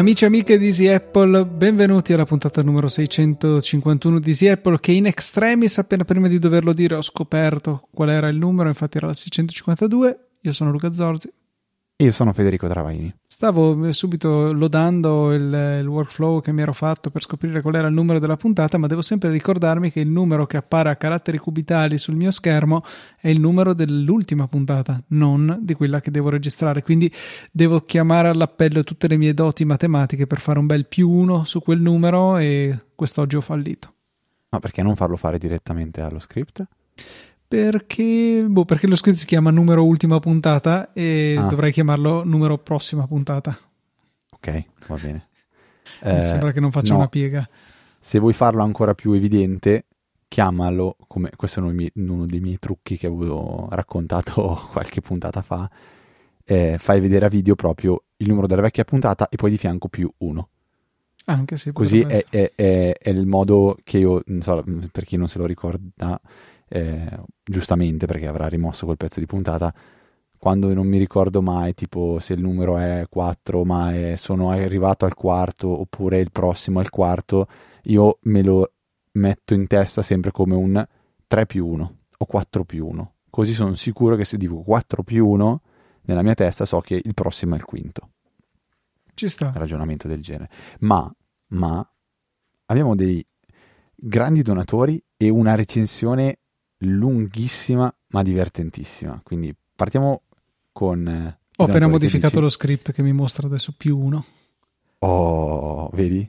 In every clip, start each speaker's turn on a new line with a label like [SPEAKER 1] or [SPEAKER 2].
[SPEAKER 1] Amici e amiche di Easy Apple, benvenuti alla puntata numero 651 di Easy Apple che in extremis appena prima di doverlo dire ho scoperto qual era il numero, infatti era la 652. Io sono Luca Zorzi.
[SPEAKER 2] Io sono Federico Travaini.
[SPEAKER 1] Stavo subito lodando il, il, workflow che mi ero fatto per scoprire qual era il numero della puntata, ma devo sempre ricordarmi che il numero che appare a caratteri cubitali sul mio schermo è il numero dell'ultima puntata, non di quella che devo registrare. Quindi devo chiamare all'appello tutte le mie doti matematiche per fare un bel più uno su quel numero e quest'oggi ho fallito.
[SPEAKER 2] Ma perché non farlo fare direttamente allo script?
[SPEAKER 1] Perché, boh, perché lo script si chiama numero ultima puntata e ah. dovrei chiamarlo numero prossima puntata.
[SPEAKER 2] Ok, va bene.
[SPEAKER 1] Mi eh, sembra che non faccia no. una piega.
[SPEAKER 2] Se vuoi farlo ancora più evidente, chiamalo come questo è uno dei miei, uno dei miei trucchi che avevo raccontato qualche puntata fa. Eh, fai vedere a video proprio il numero della vecchia puntata e poi di fianco più uno.
[SPEAKER 1] Anche se
[SPEAKER 2] così è, è, è, è, il modo che io, non so, per chi non se lo ricorda, eh, giustamente perché avrà rimosso quel pezzo di puntata, quando non mi ricordo mai tipo se il numero è 4 ma è, sono arrivato al quarto oppure il prossimo è il quarto, io me lo metto in testa sempre come un 3 più 1 o 4 più 1. Così sono sicuro che se dico 4 più 1 nella mia testa so che il prossimo è il quinto.
[SPEAKER 1] Ci sta.
[SPEAKER 2] Ragionamento del genere. Ma, ma abbiamo dei grandi donatori e una recensione lunghissima ma divertentissima. Quindi partiamo con... Eh,
[SPEAKER 1] Ho appena modificato lo script che mi mostra adesso più uno.
[SPEAKER 2] Oh, vedi?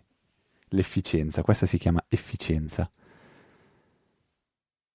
[SPEAKER 2] L'efficienza, questa si chiama efficienza.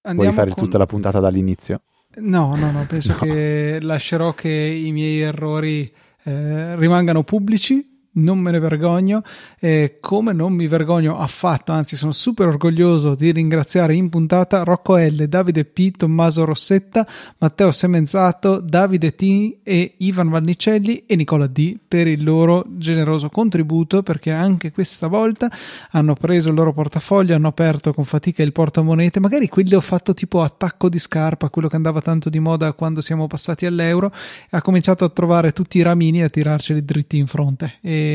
[SPEAKER 2] Andiamo Vuoi fare con... tutta la puntata dall'inizio?
[SPEAKER 1] No, no, no, penso no. che lascerò che i miei errori eh, rimangano pubblici non me ne vergogno, eh, come non mi vergogno affatto, anzi sono super orgoglioso di ringraziare in puntata Rocco L, Davide P, Tommaso Rossetta, Matteo Semenzato, Davide T e Ivan Vannicelli e Nicola D per il loro generoso contributo perché anche questa volta hanno preso il loro portafoglio, hanno aperto con fatica il portamonete, magari quelli ho fatto tipo attacco di scarpa, quello che andava tanto di moda quando siamo passati all'euro, ha cominciato a trovare tutti i ramini e a tirarceli dritti in fronte. E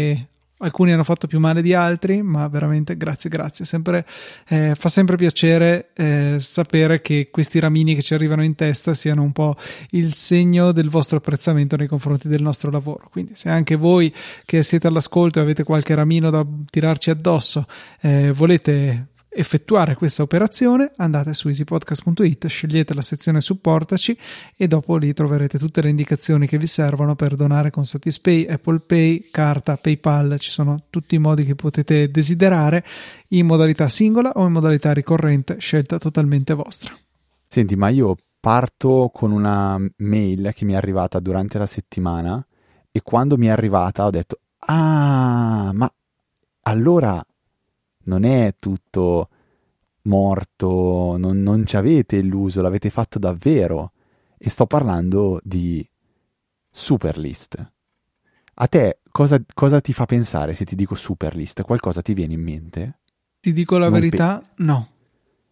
[SPEAKER 1] alcuni hanno fatto più male di altri, ma veramente grazie, grazie. Sempre, eh, fa sempre piacere eh, sapere che questi ramini che ci arrivano in testa siano un po' il segno del vostro apprezzamento nei confronti del nostro lavoro. Quindi, se anche voi che siete all'ascolto e avete qualche ramino da tirarci addosso, eh, volete effettuare questa operazione andate su easypodcast.it scegliete la sezione supportaci e dopo lì troverete tutte le indicazioni che vi servono per donare con Satispay, Apple Pay, carta, PayPal ci sono tutti i modi che potete desiderare in modalità singola o in modalità ricorrente scelta totalmente vostra.
[SPEAKER 2] Senti ma io parto con una mail che mi è arrivata durante la settimana e quando mi è arrivata ho detto ah ma allora non è tutto morto, non, non ci avete illuso, l'avete fatto davvero. E sto parlando di Superlist. A te cosa, cosa, ti fa pensare se ti dico Superlist? Qualcosa ti viene in mente?
[SPEAKER 1] Ti dico la non verità, pe- no.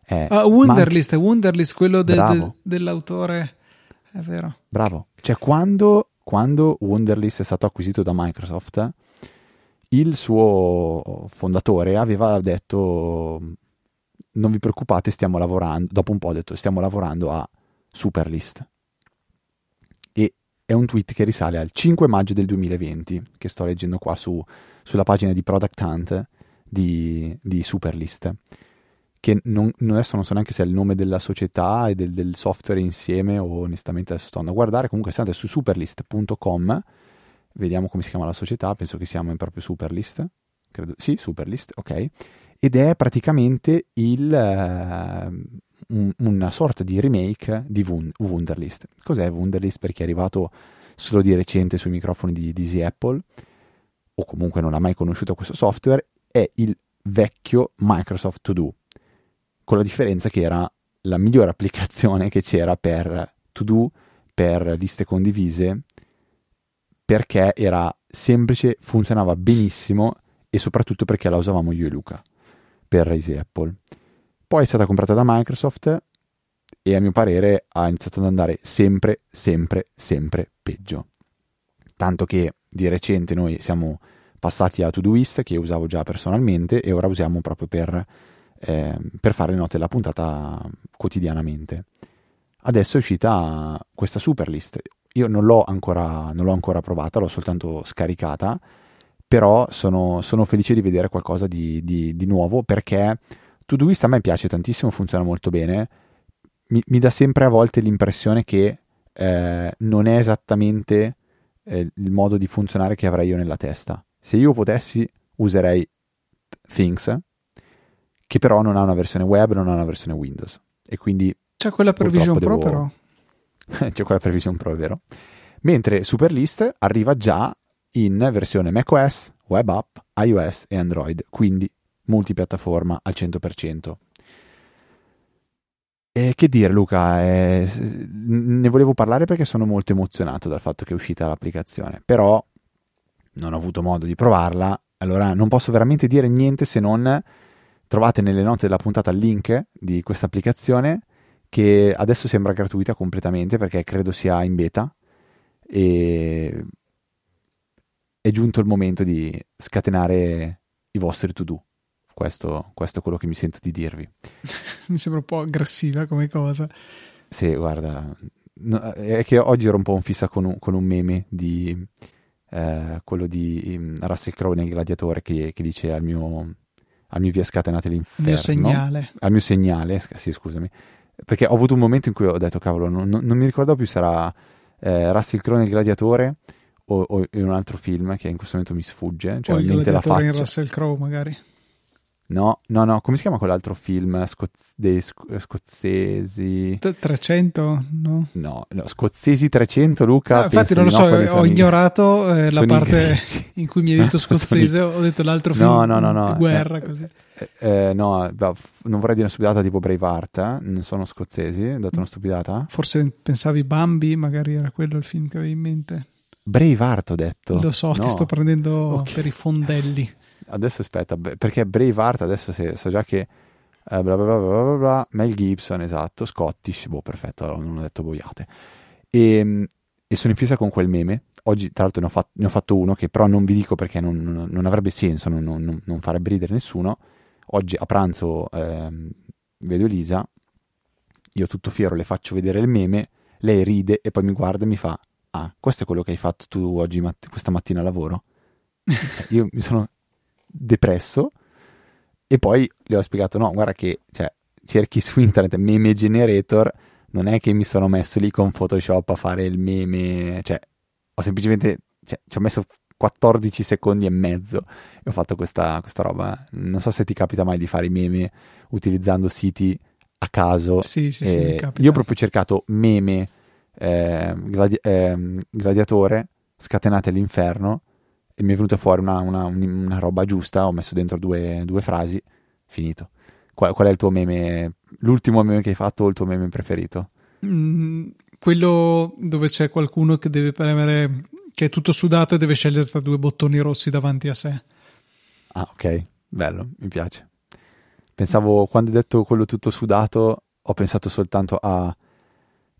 [SPEAKER 1] Eh, uh, Wunderlist, anche... Wunderlist, quello de- de- dell'autore, è vero.
[SPEAKER 2] Bravo. Cioè quando, quando Wunderlist è stato acquisito da Microsoft, il suo fondatore aveva detto non vi preoccupate, stiamo lavorando, dopo un po' ha detto stiamo lavorando a Superlist. E è un tweet che risale al 5 maggio del 2020, che sto leggendo qua su, sulla pagina di Product Hunt di, di Superlist, che non, adesso non so neanche se è il nome della società e del, del software insieme o onestamente adesso sto andando a guardare, comunque se andate su superlist.com vediamo come si chiama la società, penso che siamo in proprio Superlist, credo, sì, Superlist, ok, ed è praticamente il, uh, un, una sorta di remake di Wund- Wunderlist. Cos'è Wunderlist? Perché è arrivato solo di recente sui microfoni di, di Easy Apple, o comunque non ha mai conosciuto questo software, è il vecchio Microsoft To Do, con la differenza che era la migliore applicazione che c'era per To Do, per liste condivise perché era semplice, funzionava benissimo e soprattutto perché la usavamo io e Luca. per Raise Apple. Poi è stata comprata da Microsoft e a mio parere ha iniziato ad andare sempre, sempre, sempre peggio. Tanto che di recente noi siamo passati a Todoist che usavo già personalmente e ora usiamo proprio per, eh, per fare le note della puntata quotidianamente. Adesso è uscita questa superlist. Io non l'ho ancora, non l'ho ancora provata, l'ho soltanto scaricata, però sono, sono felice di vedere qualcosa di, di, di nuovo perché Todoist a me piace tantissimo, funziona molto bene. Mi, mi dà sempre a volte l'impressione che eh, non è esattamente eh, il modo di funzionare che avrei io nella testa. Se io potessi, userei Things, che però non ha una versione web, non ha una versione Windows. E quindi.
[SPEAKER 1] C'è quella per Vision Pro,
[SPEAKER 2] devo...
[SPEAKER 1] però.
[SPEAKER 2] C'è quella per Vision Pro, è vero. Mentre Superlist arriva già in versione macOS, web app, iOS e Android, quindi multipiattaforma al 100%. E che dire Luca, eh, ne volevo parlare perché sono molto emozionato dal fatto che è uscita l'applicazione, però non ho avuto modo di provarla, allora non posso veramente dire niente se non trovate nelle note della puntata il link di questa applicazione che adesso sembra gratuita completamente perché credo sia in beta e è giunto il momento di scatenare i vostri to-do. Questo, questo è quello che mi sento di dirvi.
[SPEAKER 1] mi sembra un po' aggressiva come cosa.
[SPEAKER 2] Sì, guarda, no, è che oggi ero un po' in fissa con un, con un meme di eh, quello di um, Russell Crowe nel Gladiatore che, che dice al mio, al mio via scatenate l'inferno.
[SPEAKER 1] Al mio segnale.
[SPEAKER 2] Al mio segnale, sì scusami. Perché ho avuto un momento in cui ho detto, cavolo, non, non mi ricordo più sarà eh, Russell Crowe nel Gladiatore o, o, in un altro film che in questo momento mi sfugge. Cioè,
[SPEAKER 1] o il Gladiatore in Russell Crowe magari.
[SPEAKER 2] No, no, no, come si chiama quell'altro film scoz- dei sc- scozzesi?
[SPEAKER 1] 300? No?
[SPEAKER 2] no, no, scozzesi 300, Luca.
[SPEAKER 1] Ah, infatti non lo so, ho ignorato eh, la parte in cui mi hai detto scozzese, ho detto l'altro film
[SPEAKER 2] no, no, no, no,
[SPEAKER 1] di guerra,
[SPEAKER 2] eh,
[SPEAKER 1] così.
[SPEAKER 2] Eh, no, beh, non vorrei dire una stupidata tipo Braveheart, eh? non sono scozzesi, ho dato una stupidata?
[SPEAKER 1] Forse pensavi Bambi, magari era quello il film che avevi in mente.
[SPEAKER 2] Braveheart ho detto.
[SPEAKER 1] Lo so,
[SPEAKER 2] no.
[SPEAKER 1] ti sto prendendo okay. per i fondelli
[SPEAKER 2] adesso aspetta, perché Braveheart adesso se, so già che eh, bla, bla, bla, bla, bla, Mel Gibson, esatto, Scottish, boh, perfetto, allora non ho detto boiate. E, ehm, e, sono in fissa con quel meme. Oggi, tra l'altro, ne ho, fatto, ne ho fatto uno che però non vi dico perché non, non, non avrebbe senso, non, non, farebbe ridere nessuno. Oggi a pranzo ehm, vedo Elisa, io tutto fiero le faccio vedere il meme, lei ride e poi mi guarda e mi fa: Ah, questo è quello che hai fatto tu oggi, matt- questa mattina a lavoro? io mi sono depresso e poi le ho spiegato no guarda che cioè, cerchi su internet meme generator non è che mi sono messo lì con Photoshop a fare il meme cioè ho semplicemente cioè, ci ho messo 14 secondi e mezzo e ho fatto questa, questa roba non so se ti capita mai di fare i meme utilizzando siti a caso
[SPEAKER 1] sì sì, eh, sì
[SPEAKER 2] io ho proprio cercato meme eh, gladi- eh, gladiatore scatenate all'inferno e mi è venuta fuori una, una, una roba giusta, ho messo dentro due, due frasi, finito. Qual, qual, è il tuo meme, l'ultimo meme che hai fatto o il tuo meme preferito?
[SPEAKER 1] Mm, quello dove c'è qualcuno che deve premere, che è tutto sudato e deve scegliere tra due bottoni rossi davanti a sé.
[SPEAKER 2] Ah, ok, bello, mi piace. Pensavo, quando hai detto quello tutto sudato, ho pensato soltanto a,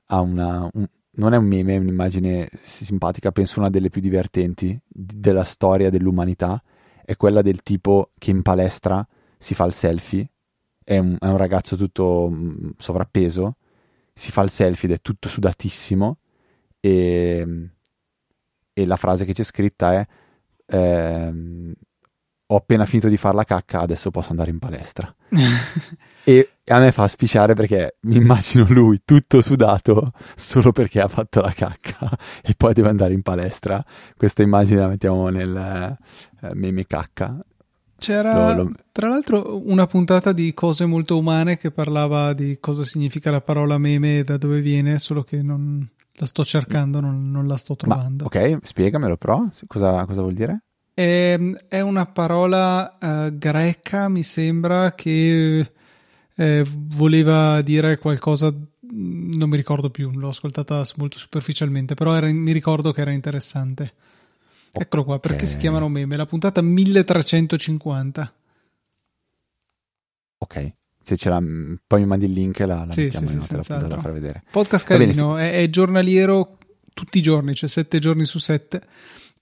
[SPEAKER 2] a una, un, non è un meme, è un'immagine simpatica, penso una delle più divertenti della storia dell'umanità, è quella del tipo che in palestra si fa il selfie, è un, è un ragazzo tutto mm, sovrappeso, si fa il selfie ed è tutto sudatissimo e, e la frase che c'è scritta è eh, ho appena finito di fare la cacca, adesso posso andare in palestra. e a me fa spicciare perché mi immagino lui tutto sudato solo perché ha fatto la cacca e poi deve andare in palestra. Questa immagine la mettiamo nel eh, meme cacca.
[SPEAKER 1] C'era lo, lo... tra l'altro una puntata di cose molto umane che parlava di cosa significa la parola meme e da dove viene, solo che non la sto cercando, non, non la sto trovando.
[SPEAKER 2] Ma, ok, spiegamelo però, cosa, cosa vuol dire?
[SPEAKER 1] È, ehm, è una parola uh, greca, mi sembra, che eh, voleva dire qualcosa, non mi ricordo più, l'ho ascoltata molto superficialmente, però era, mi ricordo che era interessante. Eccolo qua, perché si chiamano meme? La puntata 1350.
[SPEAKER 2] Ok, se ce l'ha, poi mi mandi il link e la, la
[SPEAKER 1] Sì,
[SPEAKER 2] mettiamo
[SPEAKER 1] sì,
[SPEAKER 2] in
[SPEAKER 1] sì,
[SPEAKER 2] nota
[SPEAKER 1] senz'altro.
[SPEAKER 2] da far vedere.
[SPEAKER 1] Podcast
[SPEAKER 2] Va bene,
[SPEAKER 1] carino, è, è giornaliero tutti i giorni, cioè sette giorni su sette.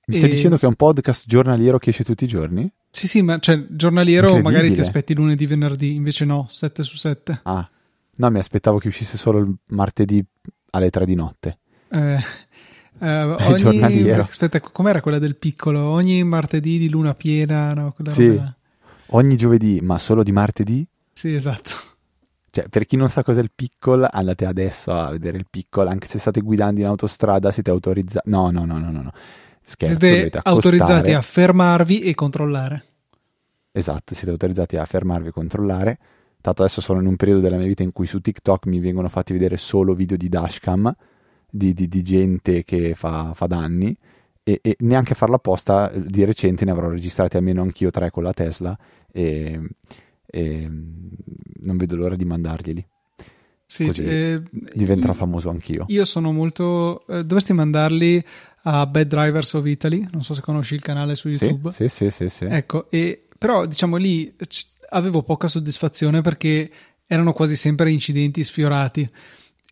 [SPEAKER 2] Mi stai
[SPEAKER 1] E-
[SPEAKER 2] dicendo che è un podcast giornaliero che esce tutti i giorni?
[SPEAKER 1] Sì, sì, ma cioè giornaliero magari ti aspetti lunedì, venerdì, invece no, sette su sette.
[SPEAKER 2] Ah, no, mi aspettavo che uscisse solo il martedì alle 3 di notte.
[SPEAKER 1] Eh, eh, ogni,
[SPEAKER 2] giornaliero.
[SPEAKER 1] Aspetta, com'era quella del piccolo? Ogni martedì di luna piena, no? Quella
[SPEAKER 2] Sì.
[SPEAKER 1] roba.
[SPEAKER 2] Ogni giovedì, ma solo di martedì?
[SPEAKER 1] Sì, esatto.
[SPEAKER 2] Cioè, per chi non sa cos'è il pickle, andate adesso a vedere il pickle, anche se state guidando in autostrada siete autorizzati. No, no, no, no, no. no. Scherzo,
[SPEAKER 1] Siete autorizzati a fermarvi e controllare.
[SPEAKER 2] Esatto, siete autorizzati a fermarvi e controllare. Tanto adesso sono in un periodo della mia vita in cui su TikTok mi vengono fatti vedere solo video di dashcam, di, di- di gente che fa, fa danni, e, e neanche a farla apposta, eh, di recente ne avrò registrati almeno anch'io tre con la Tesla, e, e, mm, non vedo l'ora di mandarglieli.
[SPEAKER 1] Sì,
[SPEAKER 2] Così
[SPEAKER 1] eh,
[SPEAKER 2] Diventerò
[SPEAKER 1] io-
[SPEAKER 2] famoso anch'io.
[SPEAKER 1] Io sono molto. eh, dovresti mandarli a Bad Drivers of Italy. Non so se conosci il canale su
[SPEAKER 2] Sì,
[SPEAKER 1] YouTube.
[SPEAKER 2] sì, sì, sì, sì.
[SPEAKER 1] Ecco, e, però diciamo lì c- avevo poca soddisfazione perché erano quasi sempre incidenti sfiorati.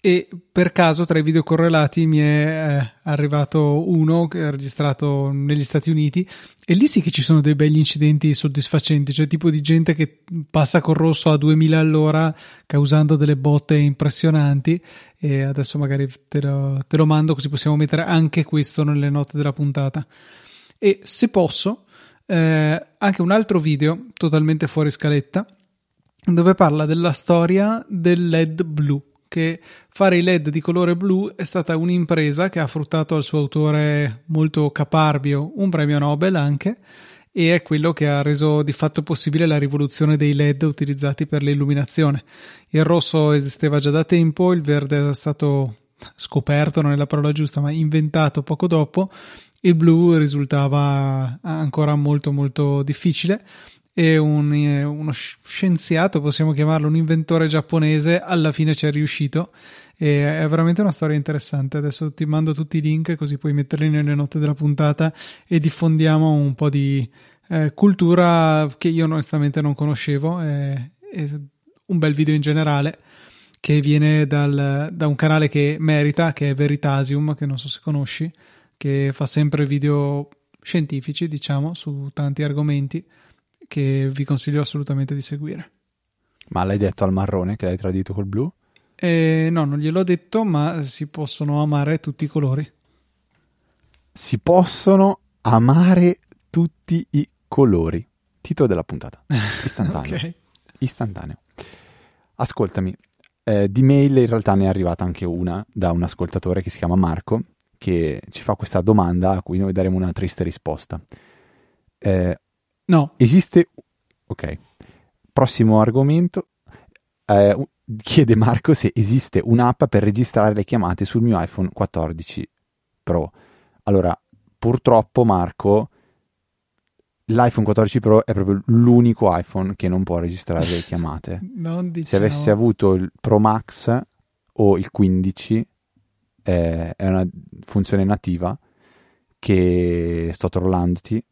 [SPEAKER 1] E per caso tra i video correlati mi è eh, arrivato uno che è registrato negli Stati Uniti e lì sì che ci sono dei begli incidenti soddisfacenti, cioè tipo di gente che passa col rosso a 2000 all'ora causando delle botte impressionanti e adesso magari te lo, te lo mando così possiamo mettere anche questo nelle note della puntata. E se posso, eh, anche un altro video totalmente fuori scaletta dove parla della storia del LED blu che fare i LED di colore blu è stata un'impresa che ha fruttato al suo autore molto caparbio un premio Nobel anche e è quello che ha reso di fatto possibile la rivoluzione dei LED utilizzati per l'illuminazione. Il rosso esisteva già da tempo, il verde è stato scoperto, non è la parola giusta, ma inventato poco dopo. Il blu risultava ancora molto molto difficile e un, eh, uno scienziato, possiamo chiamarlo un inventore giapponese, alla fine ci è riuscito. E è veramente una storia interessante. Adesso ti mando tutti i link così puoi metterli nelle note della puntata e diffondiamo un po' di eh, cultura che io onestamente non conoscevo. E, e un bel video in generale che viene dal, da un canale che merita, che è Veritasium, che non so se conosci, che fa sempre video scientifici, diciamo, su tanti argomenti che vi consiglio assolutamente di seguire.
[SPEAKER 2] Ma l'hai detto al marrone che l'hai tradito col blu?
[SPEAKER 1] Eh, no, non gliel'ho detto, ma si possono amare tutti i colori.
[SPEAKER 2] Si possono amare tutti i colori. Titolo della puntata. Istantaneo.
[SPEAKER 1] ok.
[SPEAKER 2] Istantaneo. Ascoltami, eh, di mail in realtà ne è arrivata anche una da un ascoltatore che si chiama Marco, che ci fa questa domanda a cui noi daremo una triste risposta. Eh,
[SPEAKER 1] No,
[SPEAKER 2] esiste... Ok. Prossimo argomento. Eh, chiede Marco se esiste un'app per registrare le chiamate sul mio iPhone 14 Pro. Allora, purtroppo Marco, l'iPhone 14 Pro è proprio l'unico iPhone che non può registrare le chiamate.
[SPEAKER 1] non diciamo.
[SPEAKER 2] Se avessi avuto il Pro Max o il 15, eh, è una funzione nativa che sto trollandoti.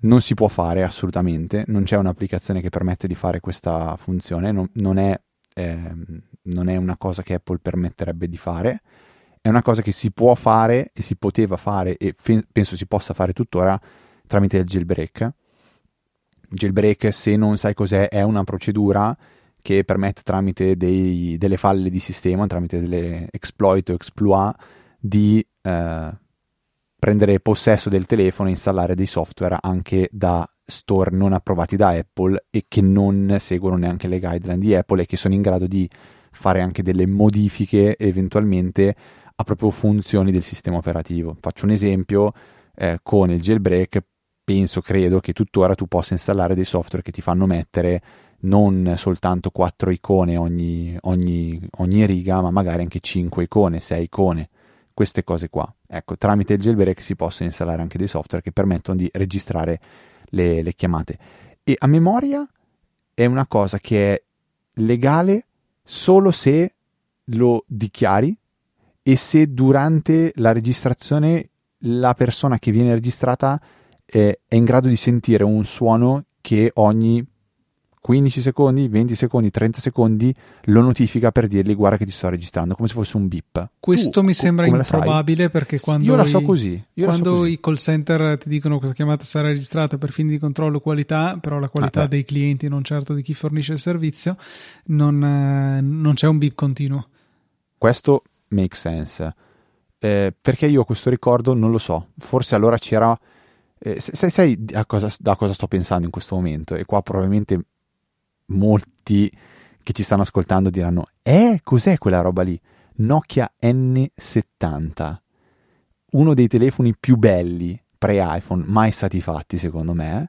[SPEAKER 2] Non si può fare assolutamente, non c'è un'applicazione che permette di fare questa funzione, non, non è, ehm, non è una cosa che Apple permetterebbe di fare, è una cosa che si può fare e si poteva fare e fe- penso si possa fare tuttora tramite il jailbreak. Jailbreak, se non sai cos'è, è una procedura che permette tramite dei- delle falle di sistema, tramite delle exploit o exploit, di eh, prendere possesso del telefono e installare dei software anche da store non approvati da Apple e che non seguono neanche le guideline di Apple e che sono in grado di fare anche delle modifiche eventualmente a proprio funzioni del sistema operativo. Faccio un esempio, eh, con il jailbreak penso, credo che tuttora tu possa installare dei software che ti fanno mettere non soltanto quattro icone ogni, ogni, ogni riga, ma magari anche 5 icone, 6 icone, queste cose qua. Ecco, tramite il jailbreak si possono installare anche dei software che permettono di registrare le, le chiamate. E a memoria è una cosa che è legale solo se lo dichiari e se durante la registrazione la persona che viene registrata eh, è in grado di sentire un suono che ogni 15 secondi, 20 secondi, 30 secondi lo notifica per dirgli guarda che ti sto registrando, come se fosse un beep.
[SPEAKER 1] Questo
[SPEAKER 2] tu,
[SPEAKER 1] mi sembra improbabile perché quando, io la so così, io quando so così. i call center ti dicono che questa chiamata sarà registrata per fini di controllo qualità, però la qualità ah, dei clienti, non certo di chi fornisce il servizio, non, eh, non c'è un beep continuo.
[SPEAKER 2] Questo make sense. Eh, perché io questo ricordo non lo so, forse allora c'era... Eh, sai, sai a cosa, da cosa sto pensando in questo momento? E qua probabilmente molti che ci stanno ascoltando diranno: Eh, cos'è quella roba lì? Nokia N70, uno dei telefoni più belli pre-iPhone mai stati fatti, secondo me.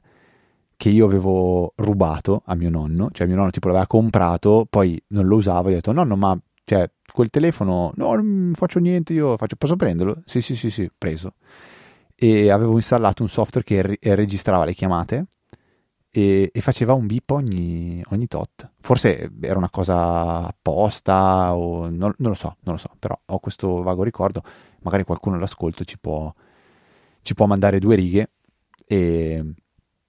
[SPEAKER 2] Che io avevo rubato a mio nonno, cioè mio nonno tipo l'aveva comprato, poi non lo usavo, e ho detto: Nonno, ma cioè, quel telefono, no, non faccio niente, io faccio, posso prenderlo? Sì, sì, sì, sì, preso. E avevo installato un software che re- registrava le chiamate e, e faceva un beep ogni, ogni, tot. Forse era una cosa apposta o non, non, lo so, non lo so, però ho questo vago ricordo, magari qualcuno l'ascolto ci può, ci può mandare due righe e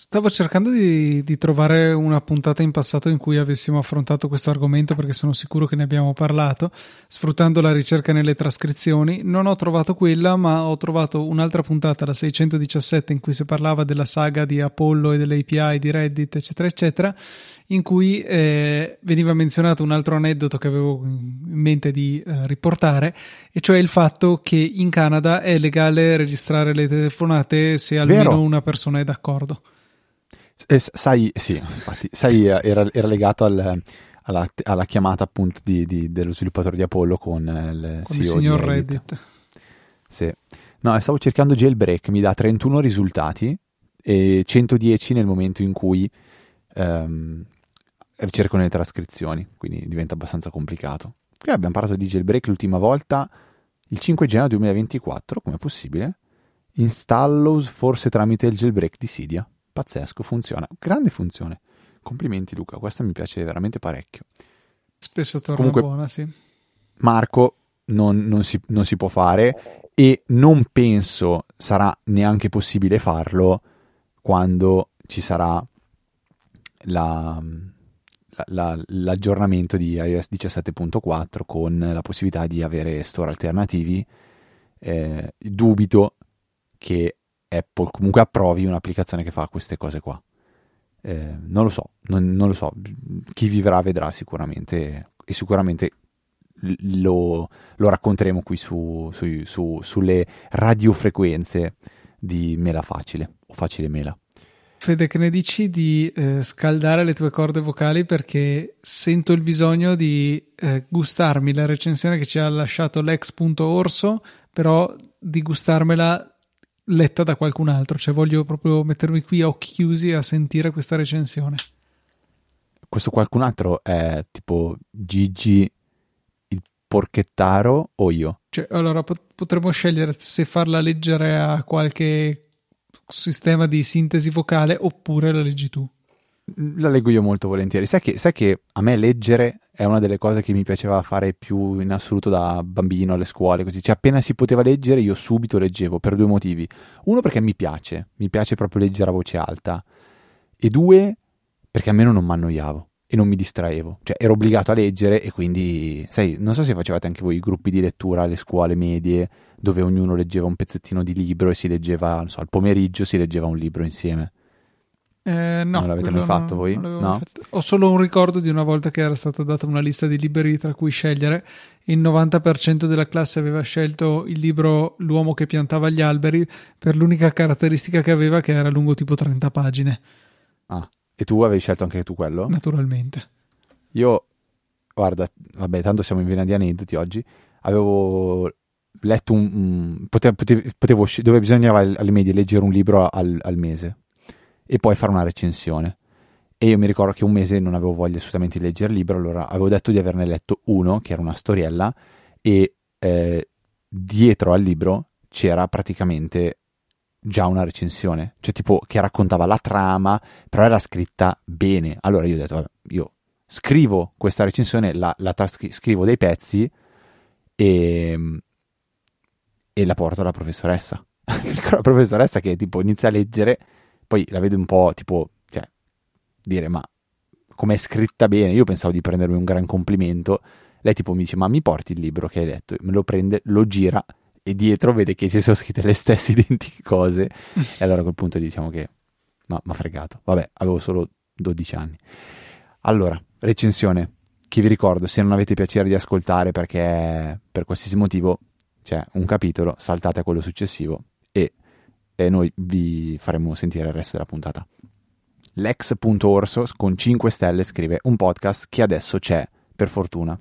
[SPEAKER 1] Stavo cercando di, di, trovare una puntata in passato in cui avessimo affrontato questo argomento perché sono sicuro che ne abbiamo parlato, sfruttando la ricerca nelle trascrizioni. Non ho trovato quella, ma ho trovato un'altra puntata, la 617, in cui si parlava della saga di Apollo e delle API di Reddit, eccetera, eccetera, in cui eh, veniva menzionato un altro aneddoto che avevo in mente di eh, riportare, e cioè il fatto che in Canada è legale registrare le telefonate se almeno Vero. una persona è d'accordo.
[SPEAKER 2] Eh, sai, sì, infatti, sai, eh, era, era legato al, alla, alla, chiamata appunto di, di, dello sviluppatore di Apollo con, il,
[SPEAKER 1] con il signor Reddit.
[SPEAKER 2] Sì. No, stavo cercando jailbreak, mi dà 31 risultati e 110 nel momento in cui um, ricerco nelle trascrizioni, quindi diventa abbastanza complicato. Qui abbiamo parlato di jailbreak l'ultima volta il 5 gennaio 2024, come possibile? Installo forse tramite il jailbreak di Cydia. Pazzesco, funziona. Grande funzione. Complimenti Luca, questa mi piace veramente parecchio.
[SPEAKER 1] Spesso torna Comunque, buona, sì.
[SPEAKER 2] Marco non, non, si, non si può fare e non penso sarà neanche possibile farlo quando ci sarà la, la, la, l'aggiornamento di iOS 17.4 con la possibilità di avere store alternativi. Eh, dubito che Apple comunque approvi un'applicazione che fa queste cose qua. Eh, non lo so, non, non, lo so, chi vivrà vedrà sicuramente e sicuramente lo, lo racconteremo qui su, su, su, sulle radiofrequenze di Mela Facile o Facile Mela.
[SPEAKER 1] Fede, che ne dici di eh, scaldare le tue corde vocali perché sento il bisogno di eh, gustarmi la recensione che ci ha lasciato l'ex.orso, però di gustarmela letta da qualcun altro, cioè voglio proprio mettermi qui a occhi chiusi a sentire questa recensione.
[SPEAKER 2] Questo qualcun altro è tipo Gigi il porchettaro o io?
[SPEAKER 1] Cioè, allora pot- potremmo scegliere se farla leggere a qualche sistema di sintesi vocale oppure la leggi tu.
[SPEAKER 2] La leggo io molto volentieri. Sai che, sai che a me leggere è una delle cose che mi piaceva fare più in assoluto da bambino alle scuole, così. Cioè, appena si poteva leggere, io subito leggevo per due motivi. Uno, perché mi piace, mi piace proprio leggere a voce alta. E due, perché almeno non mi annoiavo e non mi distraevo. Cioè, ero obbligato a leggere e quindi, sai, non so se facevate anche voi i gruppi di lettura alle scuole medie, dove ognuno leggeva un pezzettino di libro e si leggeva, non so, al pomeriggio si leggeva un libro insieme.
[SPEAKER 1] Eh, no,
[SPEAKER 2] non l'avete mai fatto voi? No?
[SPEAKER 1] Fatto. Ho solo un ricordo di una volta che era stata data una lista di libri tra cui scegliere. Il 90% della classe aveva scelto il libro L'uomo che piantava gli alberi per l'unica caratteristica che aveva, che era lungo tipo 30 pagine.
[SPEAKER 2] Ah, e tu avevi scelto anche tu quello?
[SPEAKER 1] Naturalmente.
[SPEAKER 2] Io, guarda, vabbè, tanto siamo in vena di aneddoti oggi. Avevo letto un. potevo, potevo, potevo, dove bisognava alle medie leggere un libro al, al mese e poi fare una recensione. E io mi ricordo che un mese non avevo voglia assolutamente di leggere il libro, allora avevo detto di averne letto uno, che era una storiella, e eh, dietro al libro c'era praticamente già una recensione, cioè tipo che raccontava la trama, però era scritta bene. Allora io ho detto, vabbè, io scrivo questa recensione, la, la trascri- scrivo dei pezzi e, e la porto alla professoressa. la professoressa che tipo inizia a leggere poi la vedo un po' tipo, cioè, dire ma come è scritta bene, io pensavo di prendermi un gran complimento. Lei tipo mi dice, ma mi porti il libro che hai letto? Me lo prende, lo gira e dietro vede che ci sono scritte le stesse identiche cose. e allora a quel punto diciamo che mi ha fregato. Vabbè, avevo solo 12 anni. Allora, recensione, che vi ricordo, se non avete piacere di ascoltare perché per qualsiasi motivo c'è un capitolo, saltate a quello successivo e, noi vi faremo sentire il resto della puntata. Lex.orso con 5 stelle scrive un podcast che adesso c'è, per fortuna.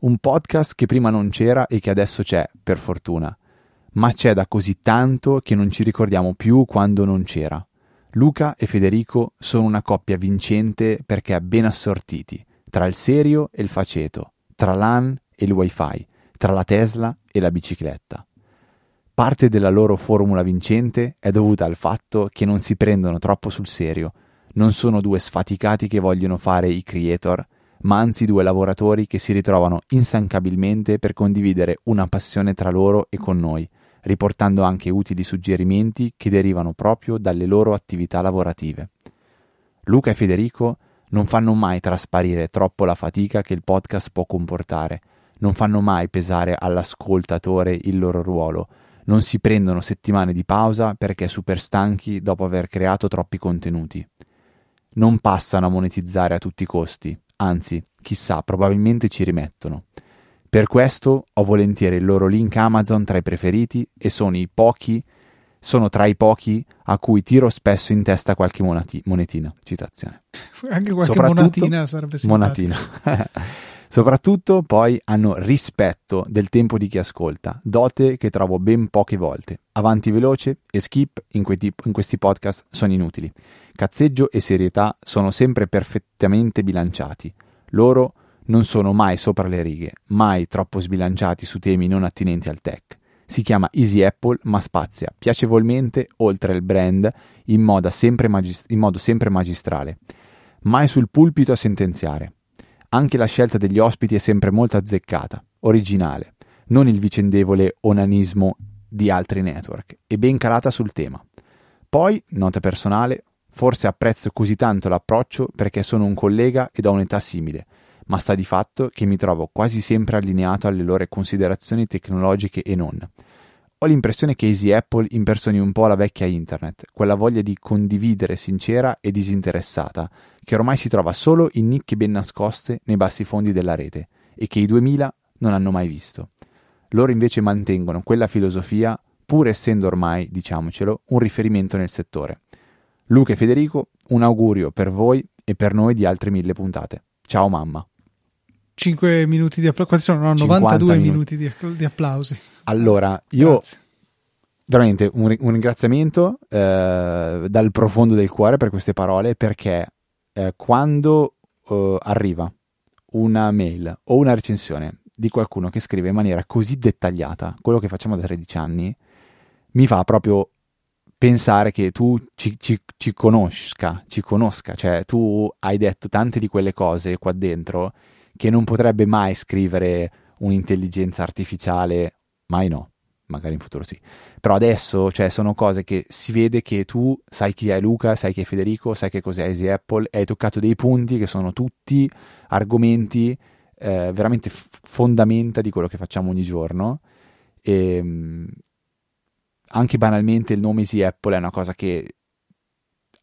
[SPEAKER 2] Un podcast che prima non c'era e che adesso c'è, per fortuna. Ma c'è da così tanto che non ci ricordiamo più quando non c'era. Luca e Federico sono una coppia vincente perché ben assortiti, tra il serio e il faceto, tra l'AN e il wifi, tra la Tesla e la bicicletta. Parte della loro formula vincente è dovuta al fatto che non si prendono troppo sul serio, non sono due sfaticati che vogliono fare i creator, ma anzi due lavoratori che si ritrovano instancabilmente per condividere una passione tra loro e con noi, riportando anche utili suggerimenti che derivano proprio dalle loro attività lavorative. Luca e Federico non fanno mai trasparire troppo la fatica che il podcast può comportare, non fanno mai pesare all'ascoltatore il loro ruolo, non si prendono settimane di pausa perché super stanchi dopo aver creato troppi contenuti. Non passano a monetizzare a tutti i costi, anzi, chissà, probabilmente ci rimettono. Per questo ho volentieri il loro link Amazon tra i preferiti e sono i pochi sono tra i pochi a cui tiro spesso in testa qualche monati- monetina. Citazione.
[SPEAKER 1] Anche qualche monatina sarebbe
[SPEAKER 2] Monatina. Soprattutto poi hanno rispetto del tempo di chi ascolta, dote che trovo ben poche volte. Avanti veloce e skip in, que- in questi podcast sono inutili. Cazzeggio e serietà sono sempre perfettamente bilanciati. Loro non sono mai sopra le righe, mai troppo sbilanciati su temi non attinenti al tech. Si chiama Easy Apple, ma spazia piacevolmente oltre il brand in magist- in modo sempre magistrale. Mai sul pulpito a sentenziare. Anche la scelta degli ospiti è sempre molto azzeccata, originale, non il vicendevole onanismo di altri network, e ben calata sul tema. Poi, nota personale, forse apprezzo così tanto l'approccio perché sono un collega ed ho un'età simile, ma sta di fatto che mi trovo quasi sempre allineato alle loro considerazioni tecnologiche e non. Ho l'impressione che Easy Apple impersoni un po' la vecchia internet, quella voglia di condividere sincera e disinteressata, che ormai si trova solo in nicchie ben nascoste nei bassi fondi della rete e che i 2000 non hanno mai visto. Loro invece mantengono quella filosofia, pur essendo ormai, diciamocelo, un riferimento nel settore. Luca e Federico, un augurio per voi e per noi di altre mille puntate. Ciao mamma.
[SPEAKER 1] 5 minuti di applausi. Quanti sono? No, 92 minuti, minuti di, di, applausi.
[SPEAKER 2] Allora, io Grazie. veramente un, un ringraziamento eh, dal profondo del cuore per queste parole perché eh, quando eh, arriva una mail o una recensione di qualcuno che scrive in maniera così dettagliata quello che facciamo da 13 anni, mi fa proprio pensare che tu ci, ci, ci conosca, ci conosca, cioè tu hai detto tante di quelle cose qua dentro che non potrebbe mai scrivere un'intelligenza artificiale, mai no, magari in futuro sì. Però adesso, cioè, sono cose che si vede che tu sai chi è Luca, sai chi è Federico, sai che cos'è Easy Apple, hai toccato dei punti che sono tutti argomenti eh, veramente fondamenta di quello che facciamo ogni giorno. E ehm, anche banalmente il nome Easy Apple è una cosa che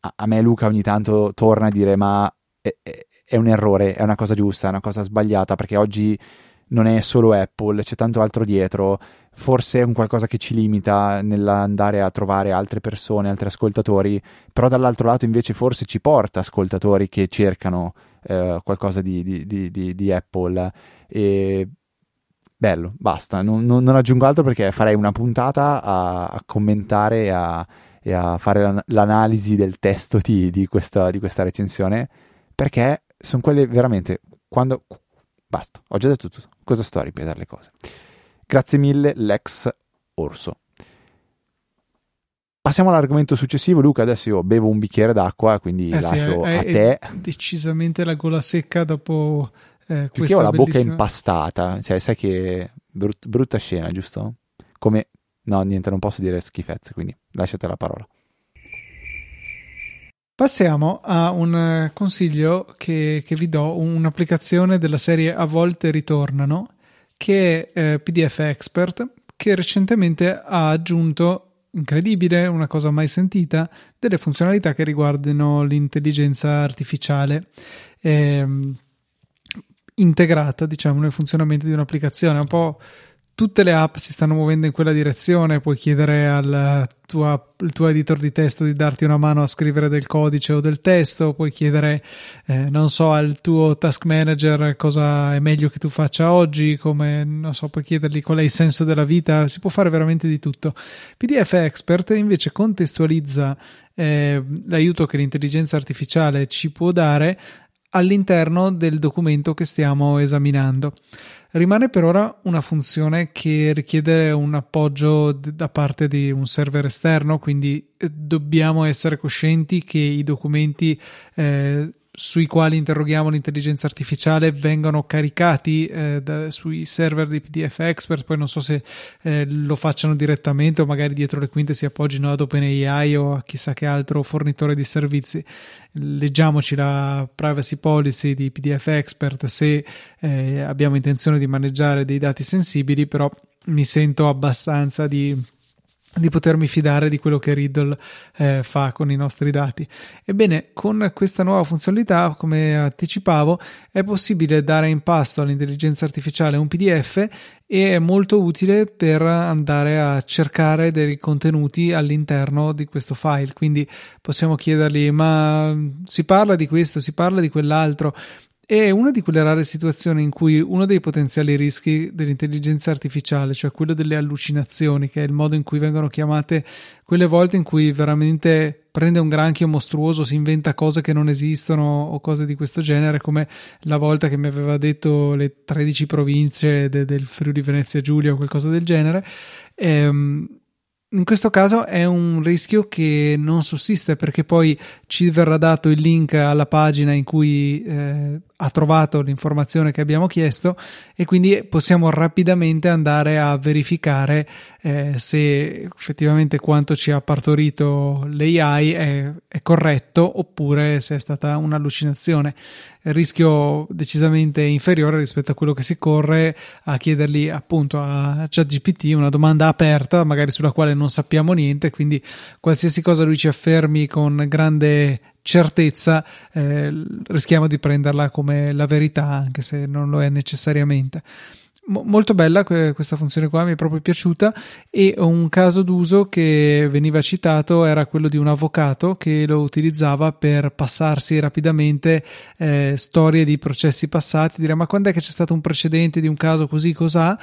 [SPEAKER 2] a, a me Luca ogni tanto torna a dire ma è, è, è un errore, è una cosa giusta, è una cosa sbagliata, perché oggi non è solo Apple, c'è tanto altro dietro, forse è un qualcosa che ci limita nell'andare a trovare altre persone, altri ascoltatori, però dall'altro lato invece forse ci porta ascoltatori che cercano eh, qualcosa di, di, di, di, Apple. E bello, basta, non, non, non, aggiungo altro perché farei una puntata a, a commentare e a, e a, fare l'analisi del testo di, questa, di questa recensione, perché sono quelle veramente quando basta, ho già detto tutto. Cosa sto a ripetere le cose? Grazie mille Lex Orso. Passiamo all'argomento successivo, Luca. Adesso io bevo un bicchiere d'acqua, quindi eh lascio sì, è, a te.
[SPEAKER 1] decisamente la gola secca dopo eh,
[SPEAKER 2] Perché ho la bocca impastata, cioè sai che brut, brutta scena, giusto? Come no, niente, non posso dire schifezze, quindi lasciate la parola.
[SPEAKER 1] Passiamo a un consiglio che, che, vi do, un'applicazione della serie A volte ritornano, che è eh, PDF Expert, che recentemente ha aggiunto, incredibile, una cosa mai sentita, delle funzionalità che riguardano l'intelligenza artificiale. Eh, integrata, diciamo, nel funzionamento di un'applicazione, un po' tutte le app si stanno muovendo in quella direzione, puoi chiedere al tuo, al tuo, editor di testo di darti una mano a scrivere del codice o del testo, puoi chiedere, eh, non so, al tuo task manager cosa è meglio che tu faccia oggi, come, non so, puoi chiedergli qual è il senso della vita, si può fare veramente di tutto. PDF Expert invece contestualizza eh, l'aiuto che l'intelligenza artificiale ci può dare all'interno del documento che stiamo esaminando. Rimane per ora una funzione che richiede un appoggio da parte di un server esterno, quindi eh, dobbiamo essere coscienti che i documenti eh, sui quali interroghiamo l'intelligenza artificiale vengono caricati eh, da, sui server di PDF Expert, poi non so se eh, lo facciano direttamente o magari dietro le quinte si appoggino ad OpenAI o a chissà che altro fornitore di servizi. Leggiamoci la privacy policy di PDF Expert se eh, abbiamo intenzione di maneggiare dei dati sensibili, però mi sento abbastanza di di potermi fidare di quello che Riddle eh, fa con i nostri dati. Ebbene, con questa nuova funzionalità, come anticipavo, è possibile dare in pasto all'intelligenza artificiale un PDF e è molto utile per andare a cercare dei contenuti all'interno di questo file. Quindi possiamo chiedergli: ma si parla di questo, si parla di quell'altro è una di quelle rare situazioni in cui uno dei potenziali rischi dell'intelligenza artificiale, cioè quello delle allucinazioni, che è il modo in cui vengono chiamate quelle volte in cui veramente prende un granchio mostruoso, si inventa cose che non esistono o cose di questo genere, come la volta che mi aveva detto le 13 province de- del Friuli Venezia Giulia o qualcosa del genere. Ehm, in questo caso è un rischio che non sussiste perché poi ci verrà dato il link alla pagina in cui eh, ha trovato l'informazione che abbiamo chiesto e quindi possiamo rapidamente andare a verificare eh, se effettivamente quanto ci ha partorito l'AI è, è corretto oppure se è stata un'allucinazione. Rischio decisamente inferiore rispetto a quello che si corre a chiedergli appunto a ChatGPT una domanda aperta, magari sulla quale non sappiamo niente, quindi qualsiasi cosa lui ci affermi con grande certezza eh, rischiamo di prenderla come la verità anche se non lo è necessariamente molto bella questa funzione qua mi è proprio piaciuta. E un caso d'uso che veniva citato era quello di un avvocato che lo utilizzava per passarsi rapidamente eh, storie di processi passati dire ma quando è che c'è stato un precedente di un caso così cos'ha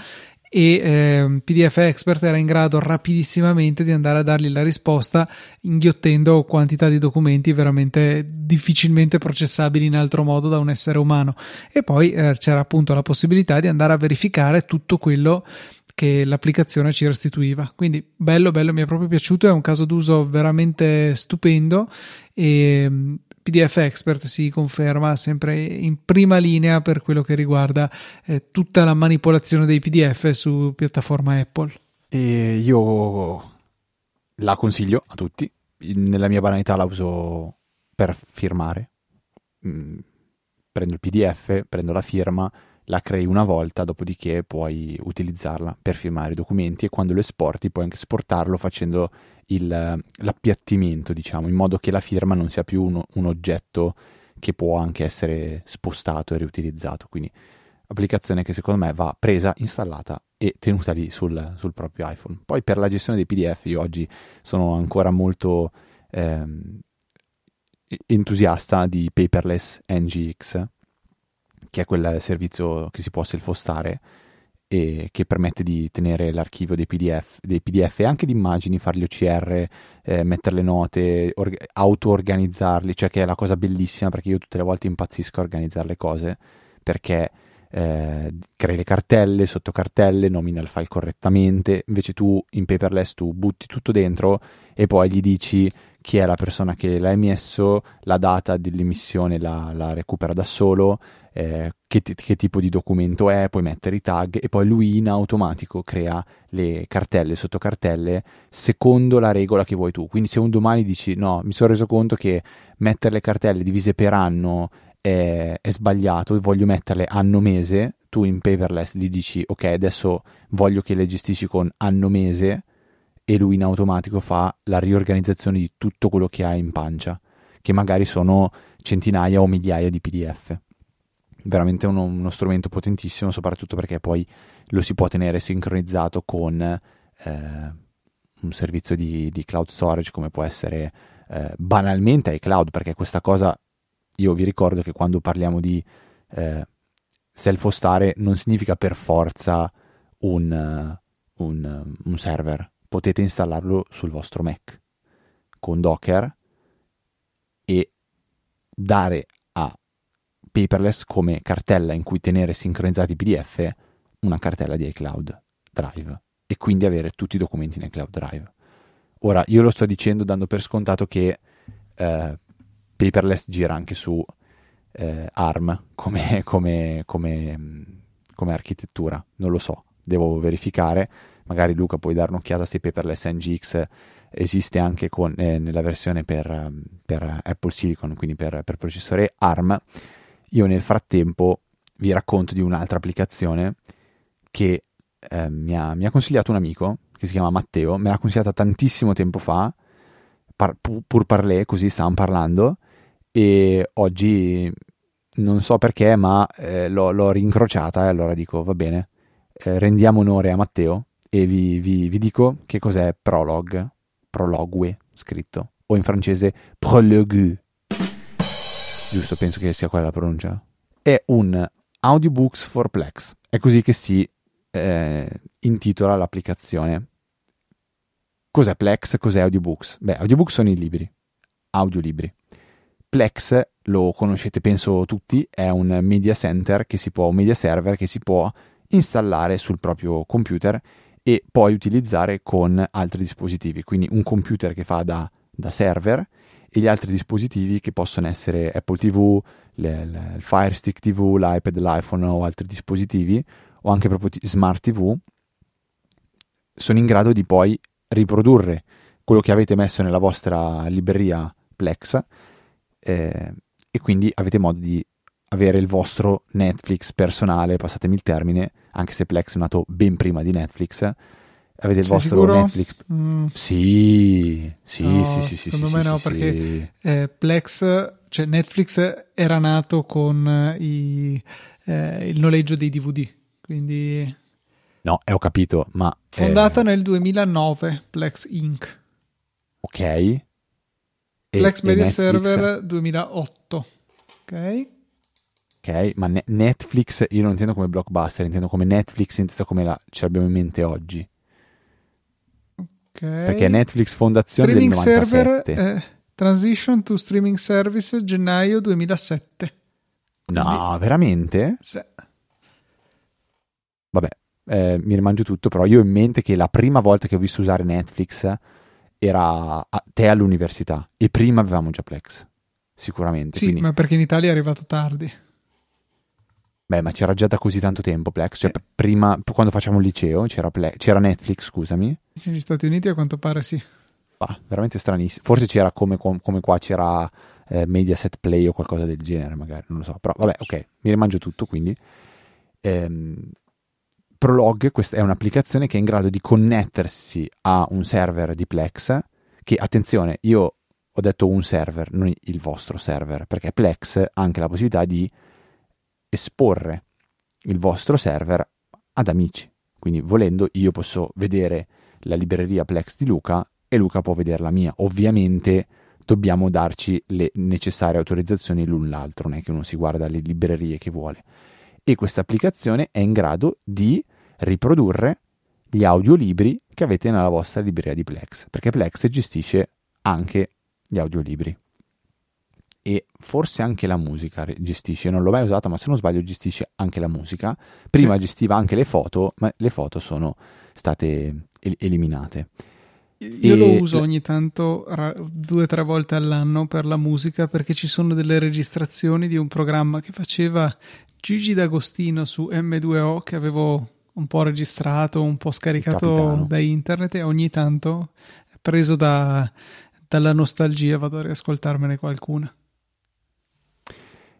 [SPEAKER 1] e eh, PDF Expert era in grado rapidissimamente di andare a dargli la risposta inghiottendo quantità di documenti veramente difficilmente processabili in altro modo da un essere umano e poi eh, c'era appunto la possibilità di andare a verificare tutto quello che l'applicazione ci restituiva. Quindi bello, bello, mi è proprio piaciuto, è un caso d'uso veramente stupendo e PDF Expert si conferma sempre in prima linea per quello che riguarda eh, tutta la manipolazione dei PDF su piattaforma Apple.
[SPEAKER 2] E io la consiglio a tutti. Nella mia banalità la uso per firmare. Mm, prendo il PDF, prendo la firma, la crei una volta, dopodiché puoi utilizzarla per firmare i documenti e quando lo esporti puoi anche esportarlo facendo il, l'appiattimento, diciamo, in modo che la firma non sia più un, un oggetto che può anche essere spostato e riutilizzato. Quindi applicazione che secondo me va presa, installata e tenuta lì sul, sul, proprio iPhone. Poi per la gestione dei PDF io oggi sono ancora molto ehm, entusiasta di Paperless NGX, che è quel servizio che si può self-hostare e che permette di tenere l'archivio dei PDF, dei PDF e anche di immagini, fargli OCR, eh, mettere le note, or- auto-organizzarli, cioè che è la cosa bellissima perché io tutte le volte impazzisco a organizzare le cose perché eh, crei le cartelle, sottocartelle, nomina il file correttamente, invece tu in paperless tu butti tutto dentro e poi gli dici chi è la persona che l'ha emesso, la data dell'emissione la, la recupera da solo, eh, che, che, tipo di documento è, puoi mettere i tag e poi lui in automatico crea le cartelle, le sottocartelle secondo la regola che vuoi tu. Quindi se un domani dici no, mi sono reso conto che mettere le cartelle divise per anno è, è sbagliato, voglio metterle anno-mese, tu in paperless gli dici ok adesso voglio che le gestisci con anno-mese e lui in automatico fa la riorganizzazione di tutto quello che ha in pancia, che magari sono centinaia o migliaia di PDF. Veramente uno, uno strumento potentissimo, soprattutto perché poi lo si può tenere sincronizzato con eh, un servizio di, di, cloud storage come può essere eh, banalmente iCloud, perché questa cosa io vi ricordo che quando parliamo di eh, self-hostare non significa per forza un, un, un server, potete installarlo sul vostro Mac con Docker e dare a Paperless come cartella in cui tenere sincronizzati i PDF una cartella di iCloud Drive e quindi avere tutti i documenti nel Cloud Drive. Ora, io lo sto dicendo dando per scontato che eh, Paperless gira anche su eh, ARM come, come, come, come architettura, non lo so, devo verificare magari Luca puoi dare un'occhiata se Paperless NGX esiste anche con, eh, nella versione per, per, Apple Silicon, quindi per, per, processore ARM. Io nel frattempo vi racconto di un'altra applicazione che eh, mi, ha, mi, ha, consigliato un amico che si chiama Matteo, me l'ha consigliata tantissimo tempo fa, par, pur parlé, così stavamo parlando, e oggi non so perché, ma eh, l'ho, l'ho rincrociata e allora dico va bene, eh, rendiamo onore a Matteo e vi, vi, vi dico che cos'è Prolog, Prologue scritto, o in francese Prologue, giusto, penso che sia quella la pronuncia. È un Audiobooks for Plex, è così che si eh, intitola l'applicazione. Cos'è Plex? Cos'è Audiobooks? Beh, Audiobooks sono i libri, audiolibri. Plex lo conoscete penso tutti, è un media center che si può, un media server che si può installare sul proprio computer e poi utilizzare con altri dispositivi, quindi un computer che fa da, da server e gli altri dispositivi che possono essere Apple TV, le, le, il Fire Stick TV, l'iPad, l'iPhone o altri dispositivi o anche proprio smart TV sono in grado di poi riprodurre quello che avete messo nella vostra libreria Plex eh, e quindi avete modo di avere il vostro Netflix personale, passatemi il termine, anche se Plex è nato ben prima di Netflix. Avete il
[SPEAKER 1] Sei
[SPEAKER 2] vostro
[SPEAKER 1] sicuro?
[SPEAKER 2] Netflix.
[SPEAKER 1] Mm.
[SPEAKER 2] Sì, sì,
[SPEAKER 1] No,
[SPEAKER 2] sì, sì, sì.
[SPEAKER 1] secondo
[SPEAKER 2] sì,
[SPEAKER 1] me
[SPEAKER 2] sì,
[SPEAKER 1] no,
[SPEAKER 2] sì,
[SPEAKER 1] perché eh, Plex, cioè Netflix era nato con eh, i, eh, il noleggio dei DVD, quindi
[SPEAKER 2] No, eh, ho capito, ma... eh,
[SPEAKER 1] fondata nel 2009, Plex Inc.
[SPEAKER 2] ok.
[SPEAKER 1] Plex Media Server 2008. Ok?
[SPEAKER 2] Ok, ma Ne- Netflix io non intendo come blockbuster, intendo come Netflix, inteso come la, ce l'abbiamo in mente oggi.
[SPEAKER 1] ok.
[SPEAKER 2] Perché Netflix fondazione del
[SPEAKER 1] Streaming
[SPEAKER 2] 97.
[SPEAKER 1] server eh, Transition to Streaming Service gennaio 2007.
[SPEAKER 2] no, veramente?
[SPEAKER 1] Sì.
[SPEAKER 2] Vabbè, eh, mi rimangio tutto, però io ho in mente che la prima volta che ho visto usare Netflix era a te all'università e prima avevamo già Plex, sicuramente.
[SPEAKER 1] Sì,
[SPEAKER 2] quindi-
[SPEAKER 1] ma perché in Italia è arrivato tardi.
[SPEAKER 2] Beh, ma c'era già da così tanto tempo Plex, cioè
[SPEAKER 1] Eh.
[SPEAKER 2] prima, quando facciamo il liceo, c'era, Ple- c'era Netflix, scusami.
[SPEAKER 1] Negli Stati Uniti a quanto pare sì.
[SPEAKER 2] Ah, veramente stranissimo. Forse c'era come, com- come qua c'era eh, Mediaset Play o qualcosa del genere, magari, non lo so. Però vabbè, ok, mi rimangio tutto, quindi. Ehm, Prolog questa è un'applicazione che è in grado di connettersi a un server di Plex, che attenzione, io ho detto un server, non il vostro server, perché Plex ha anche la possibilità di esporre il vostro server ad amici. Quindi volendo io posso vedere la libreria Plex di Luca e Luca può vedere la mia. Ovviamente dobbiamo darci le necessarie autorizzazioni l'un l'altro, non è che uno si guarda le librerie che vuole. E questa applicazione è in grado di riprodurre gli audiolibri che avete nella vostra libreria di Plex, perché Plex gestisce anche gli audiolibri. e forse anche la musica gestisce, non l'ho mai usata, ma se non sbaglio gestisce anche la musica. Prima sì. gestiva anche le foto, ma le foto sono state el- eliminate.
[SPEAKER 1] Io e... lo uso ogni tanto, due o tre volte all'anno per la musica, perché ci sono delle registrazioni di un programma che faceva Gigi D'Agostino su M2O che avevo un po' registrato, un po' scaricato da internet e ogni tanto, preso da, dalla nostalgia, vado a riascoltarmene qualcuna.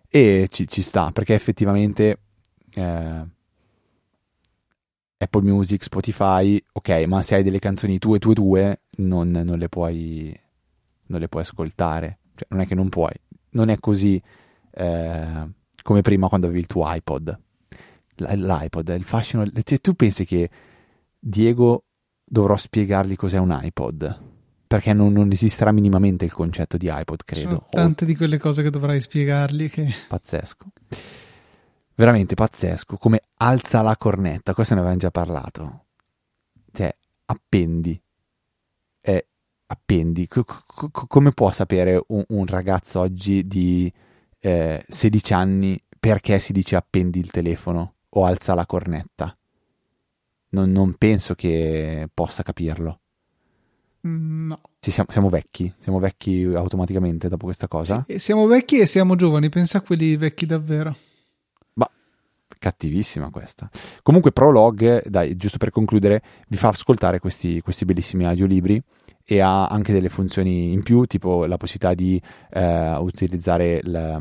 [SPEAKER 2] E ci, ci sta, perché effettivamente eh, Apple Music, Spotify, ok, ma se hai delle canzoni tue tue tue, non, non, le, puoi, non le puoi ascoltare. Cioè, non è che non puoi, non è così eh, come prima quando avevi il tuo iPod. L'iPod, il fascino... Cioè, tu pensi che Diego dovrò spiegargli cos'è un iPod? perché non, non, esisterà minimamente il concetto di iPod, credo. Sono
[SPEAKER 1] tante o... di quelle cose che dovrai spiegargli che...
[SPEAKER 2] Pazzesco. Veramente pazzesco. Come alza la cornetta, questo ne avevamo già parlato. Cioè, appendi. Eh, appendi. C- c- come può sapere un, un ragazzo oggi di eh, 16 anni perché si dice appendi il telefono o alza la cornetta? non, non penso che possa capirlo.
[SPEAKER 1] Mm, no.
[SPEAKER 2] Ci siamo, siamo, vecchi, siamo vecchi automaticamente dopo questa cosa.
[SPEAKER 1] Sì, siamo vecchi e siamo giovani, pensa a quelli vecchi davvero.
[SPEAKER 2] Ma cattivissima questa. Comunque Prolog, dai, giusto per concludere, vi fa ascoltare questi, questi bellissimi audiolibri e ha anche delle funzioni in più, tipo la possibilità di eh, utilizzare la,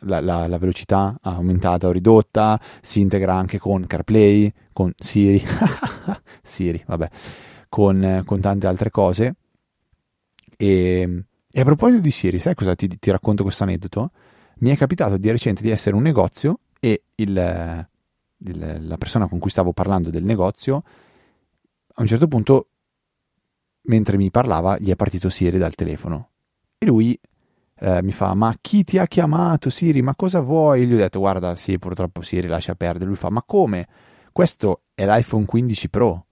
[SPEAKER 2] la, la, la, velocità aumentata o ridotta, si integra anche con CarPlay, con Siri, Siri, vabbè con, con tante altre cose. E, e, a proposito di Siri, sai cosa ti, ti racconto questo aneddoto? Mi è capitato di recente di essere in un negozio e il, il, la persona con cui stavo parlando del negozio a un certo punto, mentre mi parlava, gli è partito Siri dal telefono e lui eh, mi fa: Ma chi ti ha chiamato Siri? Ma cosa vuoi? Gli ho detto: Guarda, sì, purtroppo Siri lascia perdere. Lui fa: Ma come? Questo è l'iPhone 15 Pro.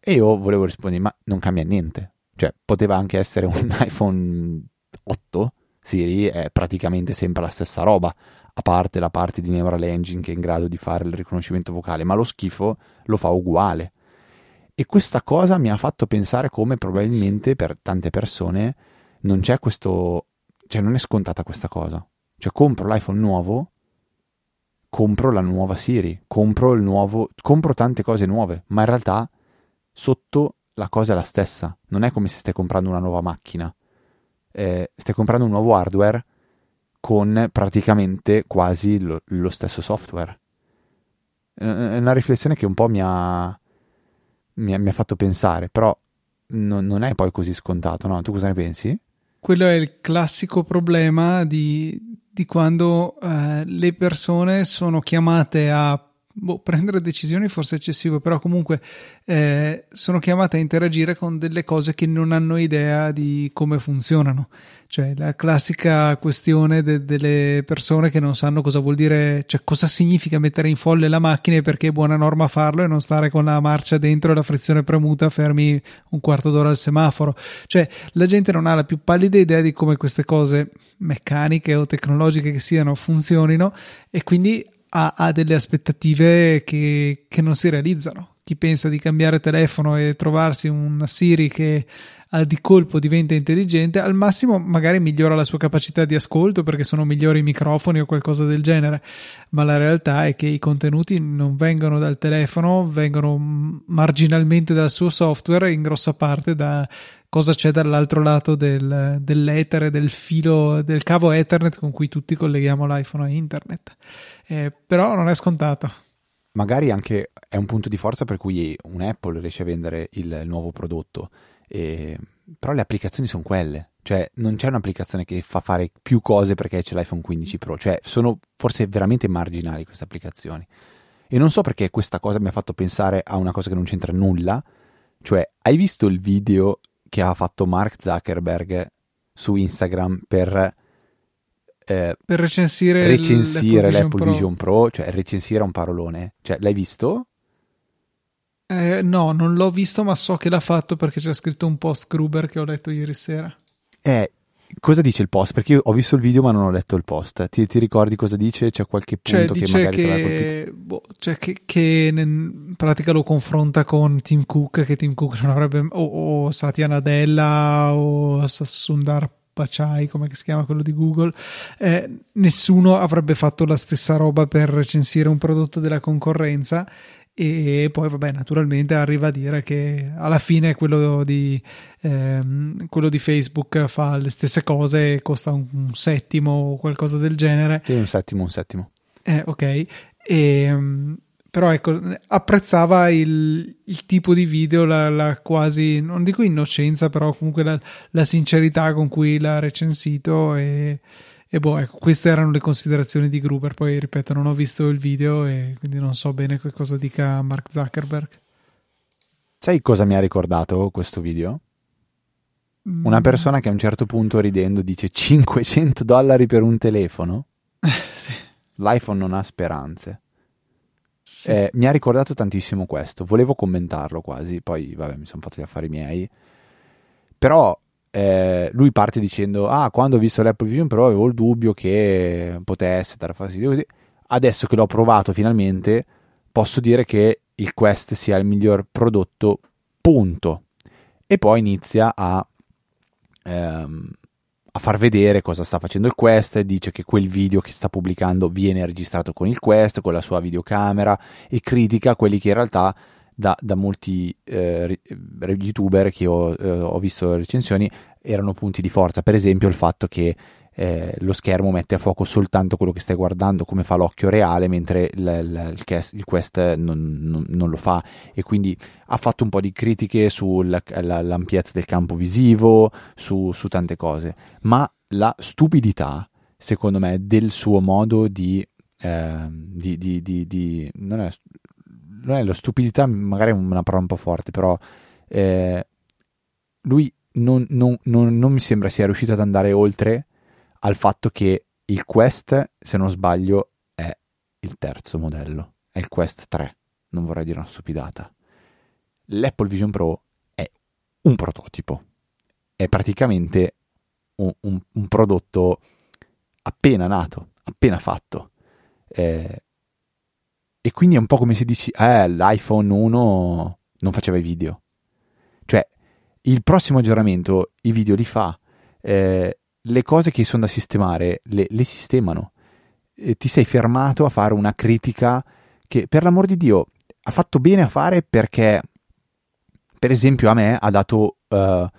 [SPEAKER 2] E io volevo rispondere, ma non cambia niente. Cioè, poteva anche essere un iPhone 8, Siri è praticamente sempre la stessa roba, a parte la parte di Neural Engine che è in grado di fare il riconoscimento vocale, ma lo schifo lo fa uguale. E questa cosa mi ha fatto pensare come probabilmente per tante persone non c'è questo, cioè non è scontata questa cosa. Cioè compro l'iPhone nuovo, compro la nuova Siri, compro il nuovo, compro tante cose nuove, ma in realtà sotto la cosa è la stessa. Non è come se stai comprando una nuova macchina. Eh, stai comprando un nuovo hardware con praticamente quasi lo, lo stesso software. È una riflessione che un po' mi ha, mi ha, mi ha fatto pensare, però no, non è poi così scontato, no? Tu cosa ne pensi?
[SPEAKER 1] Quello è il classico problema di, di quando eh, le persone sono chiamate a boh, prendere decisioni forse eccessivo, però comunque eh, sono chiamate a interagire con delle cose che non hanno idea di come funzionano. Cioè la classica questione de- delle persone che non sanno cosa vuol dire, cioè cosa significa mettere in folle la macchina e perché è buona norma farlo e non stare con la marcia dentro e la frizione premuta fermi un quarto d'ora al semaforo. Cioè la gente non ha la più pallida idea di come queste cose meccaniche o tecnologiche che siano funzionino e quindi ha, ha delle aspettative che, che, non si realizzano. Chi pensa di cambiare telefono e trovarsi una Siri che di colpo diventa intelligente, al massimo magari migliora la sua capacità di ascolto perché sono migliori i microfoni o qualcosa del genere, ma la realtà è che i contenuti non vengono dal telefono, vengono marginalmente dal suo software in grossa parte da cosa c'è dall'altro lato del, dell'etere, del filo, del cavo Ethernet con cui tutti colleghiamo l'iPhone a internet eh, però non è scontato.
[SPEAKER 2] Magari anche è un punto di forza per cui un Apple riesce a vendere il nuovo prodotto, eh, però le applicazioni sono quelle, cioè non c'è un'applicazione che fa fare più cose perché c'è l'iPhone 15 Pro, cioè sono forse veramente marginali queste applicazioni. E non so perché questa cosa mi ha fatto pensare a una cosa che non c'entra nulla, cioè hai visto il video che ha fatto Mark Zuckerberg su Instagram per
[SPEAKER 1] eh, per recensire,
[SPEAKER 2] recensire l'Apple, Vision, Vision Pro. Cioè recensire un parolone. Cioè, l'hai visto?
[SPEAKER 1] Eh, no, non l'ho visto, ma so che l'ha fatto perché c'è scritto un post Gruber che ho letto ieri sera.
[SPEAKER 2] È cosa dice il post? Perché io ho visto il video ma non ho letto il post. Ti, ti ricordi cosa dice? C'è qualche
[SPEAKER 1] Cioè,
[SPEAKER 2] punto che
[SPEAKER 1] dice
[SPEAKER 2] magari
[SPEAKER 1] che, boh, cioè che, che in pratica lo confronta con Tim Cook, che Tim Cook non avrebbe, o, o Satya Nadella o Sundar Pichai, come si chiama quello di Google, eh, nessuno avrebbe fatto la stessa roba per recensire un prodotto della concorrenza. E poi vabbè naturalmente arriva a dire che alla fine quello di, ehm, quello di Facebook fa le stesse cose e costa un, un settimo o qualcosa del genere.
[SPEAKER 2] Sì, un settimo, un settimo.
[SPEAKER 1] eh, ok. E, mm, però ecco apprezzava il, il tipo di video la, la quasi non dico innocenza però comunque la, la sincerità con cui l'ha recensito e, e boh, ecco, queste erano le considerazioni di Gruber. Poi, ripeto, non ho visto il video e quindi non so bene che cosa dica Mark Zuckerberg.
[SPEAKER 2] Sai cosa mi ha ricordato questo video?
[SPEAKER 1] Mm.
[SPEAKER 2] Una persona che a un certo punto ridendo dice 500 dollari per un telefono?
[SPEAKER 1] sì,
[SPEAKER 2] L'iPhone non ha speranze.
[SPEAKER 1] Sì.
[SPEAKER 2] Eh, mi ha ricordato tantissimo questo. Volevo commentarlo quasi, poi vabbè, mi sono fatto gli affari miei. Però eh, lui parte dicendo: Ah, quando ho visto l'Apple Vision Pro avevo il dubbio che potesse dare fastidio. Così. Adesso che l'ho provato finalmente, posso dire che il Quest sia il miglior prodotto, punto. E poi inizia a, ehm, a far vedere cosa sta facendo il Quest. Dice che quel video che sta pubblicando viene registrato con il Quest, con la sua videocamera, e critica quelli che in realtà da, da molti eh, ri- youtuber che ho, eh, ho visto recensioni erano punti di forza. Per esempio, il fatto che eh, lo schermo mette a fuoco soltanto quello che stai guardando, come fa l'occhio reale, mentre il, il, il Quest, non, non- non lo fa. E quindi ha fatto un po' di critiche sull'ampiezza del campo visivo, su, su tante cose. Ma la stupidità, secondo me, del suo modo di. ehm, di, di- di- di- non è non è la stupidità, magari è una parola un po' forte, però eh, lui non- non- non mi sembra sia riuscito ad andare oltre al fatto che il Quest, se non sbaglio, è il terzo modello, è il Quest 3, non vorrei dire una stupidata. L'Apple Vision Pro è un prototipo, è praticamente un, un- un prodotto appena nato, appena fatto. Eh, e quindi è un po' come se dici, eh, l'iPhone 1 non faceva i video. Cioè, il prossimo aggiornamento i video li fa. Eh, le cose che sono da sistemare le, le sistemano. Eh, ti sei fermato a fare una critica che, per l'amor di Dio, ha fatto bene a fare perché, per esempio, a me ha dato eh,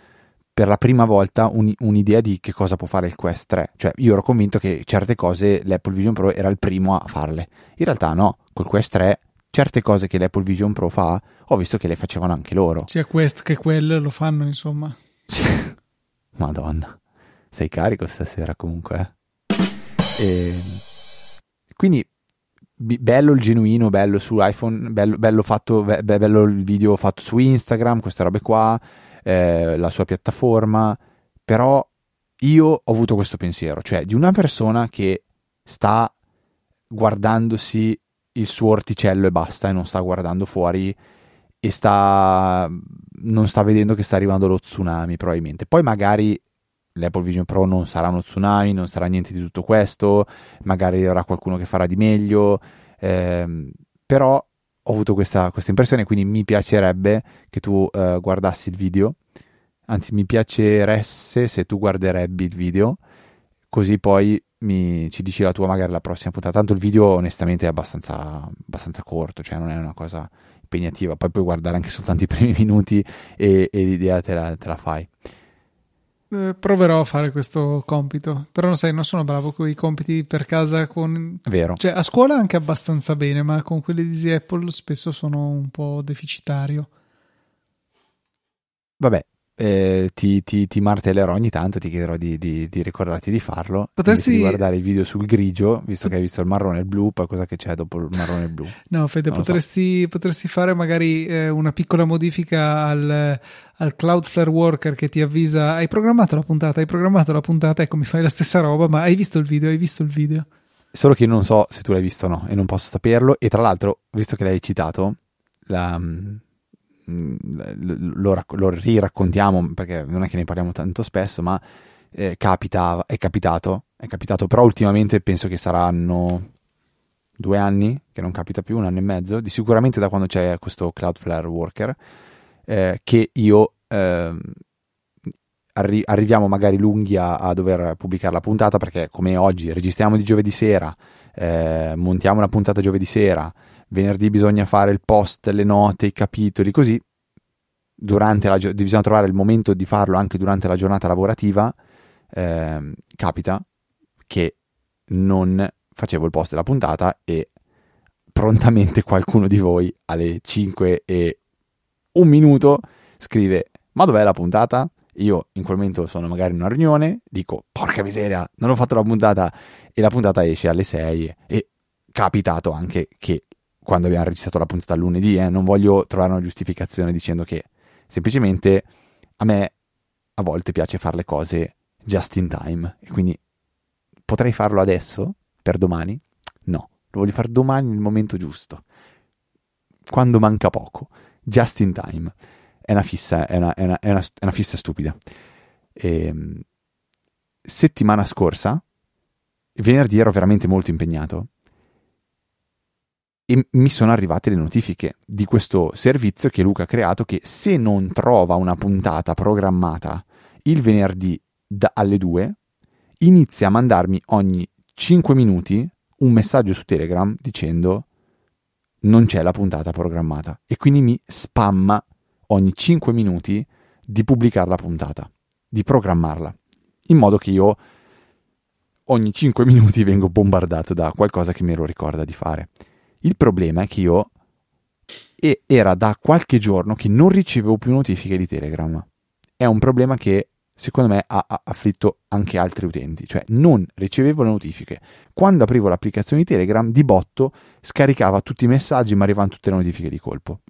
[SPEAKER 2] per la prima volta un- un'idea di che cosa può fare il Quest 3. Cioè, io ero convinto che certe cose l'Apple Vision Pro era il primo a farle. In realtà no, col Quest 3 certe cose che l'Apple Vision Pro fa, ho visto che le facevano anche loro.
[SPEAKER 1] Sia questo che quello lo fanno, insomma.
[SPEAKER 2] Madonna, sei carico stasera comunque. eh? E... Quindi bello il genuino, bello su iPhone, bello, bello fatto, be- be- bello il video fatto su Instagram, queste robe qua, eh, la sua piattaforma, però io ho avuto questo pensiero, cioè di una persona che sta guardandosi il suo orticello e basta e non sta guardando fuori e sta non sta vedendo che sta arrivando lo tsunami probabilmente. Poi magari l'Apple Vision Pro non sarà uno tsunami, non sarà niente di tutto questo, magari avrà qualcuno che farà di meglio, ehm, però ho avuto questa, questa impressione, quindi mi piacerebbe che tu eh, guardassi il video, anzi mi piaceresse se tu guarderebbe il video, così poi mi- ci dici la tua magari la prossima puntata. Tanto il video onestamente è abbastanza, abbastanza corto, cioè non è una cosa impegnativa, poi puoi guardare anche soltanto i primi minuti e, e l'idea te la, te la fai.
[SPEAKER 1] Eh, proverò a fare questo compito. Però non sai, non sono bravo con i compiti per casa con...
[SPEAKER 2] Vero.
[SPEAKER 1] Cioè, a scuola anche abbastanza bene, ma con quelli di Apple spesso sono un po' deficitario.
[SPEAKER 2] Vabbè, eh, ti, ti, ti martellerò ogni tanto, ti chiederò di, di- di ricordarti di farlo.
[SPEAKER 1] Potresti-
[SPEAKER 2] di guardare il video sul grigio, visto che hai visto il marrone e il blu, poi cosa che c'è dopo il marrone e il blu?
[SPEAKER 1] No, Fede,
[SPEAKER 2] lo so.
[SPEAKER 1] potresti, potresti fare magari eh, una piccola modifica al, al Cloudflare Worker che ti avvisa hai programmato la puntata, hai programmato la puntata, ecco mi fai la stessa roba, ma hai visto il video, hai visto il video.
[SPEAKER 2] Solo che io non so se tu l'hai visto o no, e non posso saperlo. E tra l'altro, visto che l'hai citato, la, mm, lo, lo riraccontiamo perché non è che ne parliamo tanto spesso, ma eh, capita, è capitato, è capitato, però ultimamente penso che saranno due anni, che non capita più, un anno e mezzo, di sicuramente da quando c'è questo Cloudflare Worker, eh, che io eh, arri- arriviamo magari lunghi a, a, dover pubblicare la puntata, perché come oggi registriamo di giovedì sera, eh, montiamo la puntata giovedì sera, venerdì bisogna fare il post, le note, i capitoli, così durante la, bisogna trovare il momento di farlo anche durante la giornata lavorativa, eh, capita che non facevo il post della puntata e prontamente qualcuno di voi alle 5 e un minuto scrive ma dov'è la puntata? Io in quel momento sono magari in una riunione, dico porca miseria, non ho fatto la puntata e la puntata esce alle 6 e capitato anche che quando abbiamo registrato la puntata lunedì, eh, non voglio trovare una giustificazione dicendo che semplicemente a me a volte piace fare le cose just in time e quindi potrei farlo adesso per domani? No, lo voglio fare domani nel momento giusto, quando manca poco, just in time. È una fissa, è una, è una, è una, è una fissa stupida. E, ehm, settimana scorsa, venerdì ero veramente molto impegnato e mi sono arrivate le notifiche di questo servizio che Luca ha creato che se non trova una puntata programmata il venerdì da, alle 2 inizia a mandarmi ogni 5 minuti un messaggio su Telegram dicendo non c'è la puntata programmata e quindi mi spamma ogni 5 minuti di pubblicare la puntata, di programmarla, in modo che io ogni 5 minuti vengo bombardato da qualcosa che me lo ricorda di fare. Il problema è che io e era da qualche giorno che non ricevevo più notifiche di Telegram. È un problema che secondo me ha, afflitto anche altri utenti, cioè non ricevevo le notifiche. Quando aprivo l'applicazione di Telegram, di botto scaricava tutti i messaggi, ma arrivavano tutte le notifiche di colpo.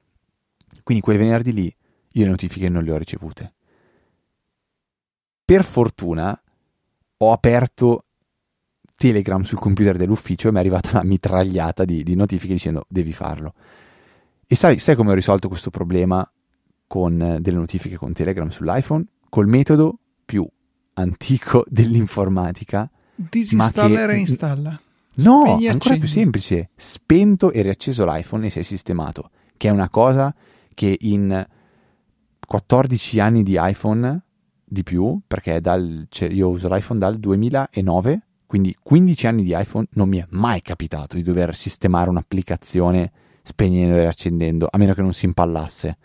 [SPEAKER 2] Quindi quel venerdì lì io le notifiche non le ho ricevute. Per fortuna ho aperto Telegram sul computer dell'ufficio e mi è arrivata una mitragliata di, di notifiche dicendo devi farlo. E sai, sai come ho risolto questo problema con eh, delle notifiche con Telegram sull'iPhone? col metodo più antico dell'informatica.
[SPEAKER 1] Disinstalla e reinstalla.
[SPEAKER 2] No, Spegni ancora più semplice. Spento e riacceso l'iPhone e sei sistemato. Che è una cosa che in 14 anni di iPhone di più, perché dal, cioè io uso l'iPhone dal 2009, quindi 15 anni di iPhone non mi è mai capitato di dover sistemare un'applicazione spegnendo e riaccendendo, a meno che non si impallasse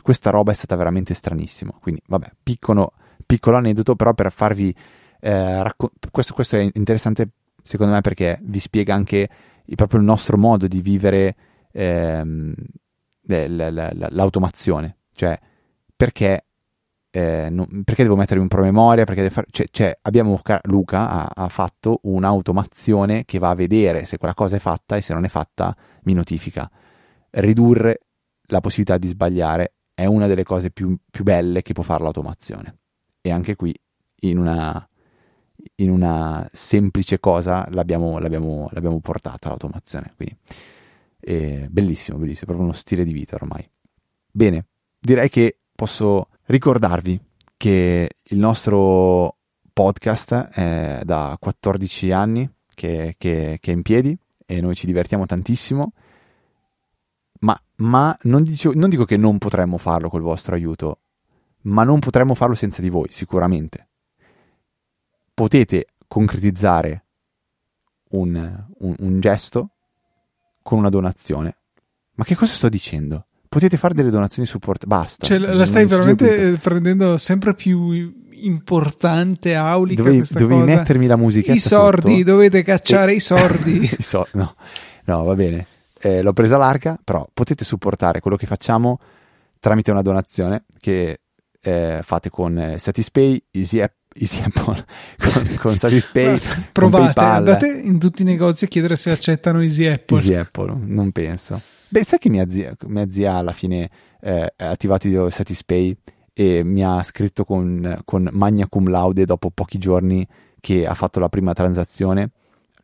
[SPEAKER 2] questa roba è stata veramente stranissima. Quindi, vabbè, piccolo, piccolo aneddoto, però per farvi eh, racco- questo, questo, è interessante secondo me perché vi spiega anche proprio il nostro modo di vivere ehm, l'automazione. Cioè, perché, eh, non, perché devo mettermi un promemoria? Perché fare, cioè, cioè, abbiamo, Luca ha, ha fatto un'automazione che va a vedere se quella cosa è fatta e se non è fatta mi notifica. Ridurre la possibilità di sbagliare è una delle cose più, più belle che può fare l'automazione. E anche qui, in una, in una semplice cosa, l'abbiamo, l'abbiamo, l'abbiamo portata l'automazione. Quindi, è bellissimo, bellissimo, proprio uno stile di vita ormai. Bene, direi che posso ricordarvi che il nostro podcast è da 14 anni che, che, che è in piedi e noi ci divertiamo tantissimo ma, ma non, dico, non dico che non potremmo farlo col vostro aiuto, ma non potremmo farlo senza di voi, sicuramente. Potete concretizzare un, un, un gesto con una donazione. Ma che cosa sto dicendo? Potete fare delle donazioni support, basta.
[SPEAKER 1] Cioè, la stai veramente prendendo sempre più importante, aulica
[SPEAKER 2] dovevi, dovevi cosa. mettermi la musica.
[SPEAKER 1] I sordi, sotto. dovete cacciare e... i sordi.
[SPEAKER 2] I so... no. no, va bene eh, l'ho presa larga, però potete supportare quello che facciamo tramite una donazione che eh, fate con eh, Satispay, Easy App, Easy Apple, con, con Satispay.
[SPEAKER 1] Provate, andate in tutti i negozi a chiedere se accettano Easy Apple.
[SPEAKER 2] Easy Apple, non penso. Beh, sai che mia zia, mia zia alla fine eh, ha attivato io Satispay e mi ha scritto con, con magna cum laude dopo pochi giorni che ha fatto la prima transazione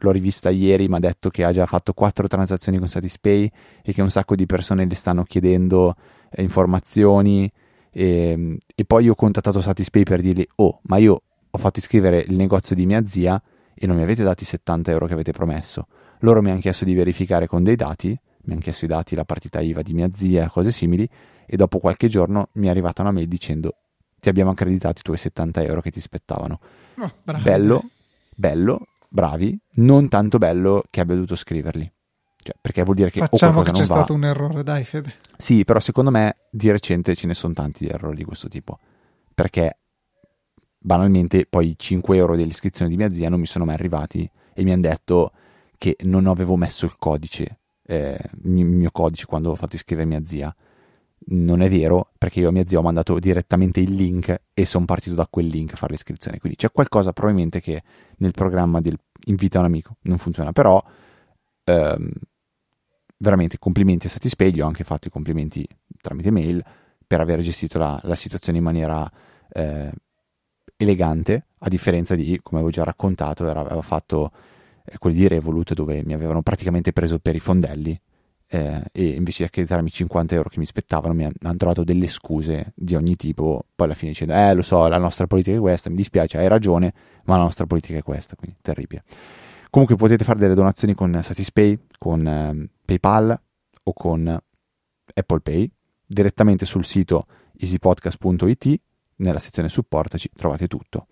[SPEAKER 2] l'ho rivista ieri, mi ha detto che ha già fatto quattro transazioni con Satispay e che un sacco di persone le stanno chiedendo eh, informazioni. E, e, poi ho contattato Satispay per dirgli: Oh, ma io ho fatto iscrivere il negozio di mia zia e non mi avete dato i 70 euro che avete promesso. Loro mi hanno chiesto di verificare con dei dati, mi hanno chiesto i dati, la partita IVA di mia zia, cose simili, e dopo qualche giorno mi è arrivata una mail dicendo ti abbiamo accreditato i tuoi 70 euro che ti spettavano.
[SPEAKER 1] Oh.
[SPEAKER 2] Bello, bello, bravi, non tanto bello che abbia dovuto scriverli. Cioè, perché vuol dire che
[SPEAKER 1] Facciamo che c'è
[SPEAKER 2] non va.
[SPEAKER 1] stato un errore, dai Fede.
[SPEAKER 2] Sì, però secondo me di recente ce ne sono tanti di errori di questo tipo. Perché banalmente poi i 5 euro dell'iscrizione di mia zia non mi sono mai arrivati e mi hanno detto che non avevo messo il codice, eh, il mio codice quando ho fatto iscrivere mia zia. Non è vero, perché io a mia zia ho mandato direttamente il link e sono partito da quel link a fare l'iscrizione. Quindi c'è qualcosa probabilmente che nel programma del invita un amico non funziona. Però ehm, veramente complimenti a Satispay, gli ho anche fatto i complimenti tramite mail per aver gestito la, la situazione in maniera eh, elegante, a differenza di, come avevo già raccontato, era, aveva fatto eh, quelli di Revolut dove mi avevano praticamente preso per i fondelli eh, e invece di accreditarmi 50 euro che mi spettavano mi han- hanno trovato delle scuse di ogni tipo, poi alla fine dicendo, eh lo so, la nostra politica è questa, mi dispiace, hai ragione, ma la nostra politica è questa, quindi terribile. Comunque potete fare delle donazioni con Satispay, con ehm, PayPal o con Apple Pay direttamente sul sito easypodcast.it nella sezione supportaci trovate tutto.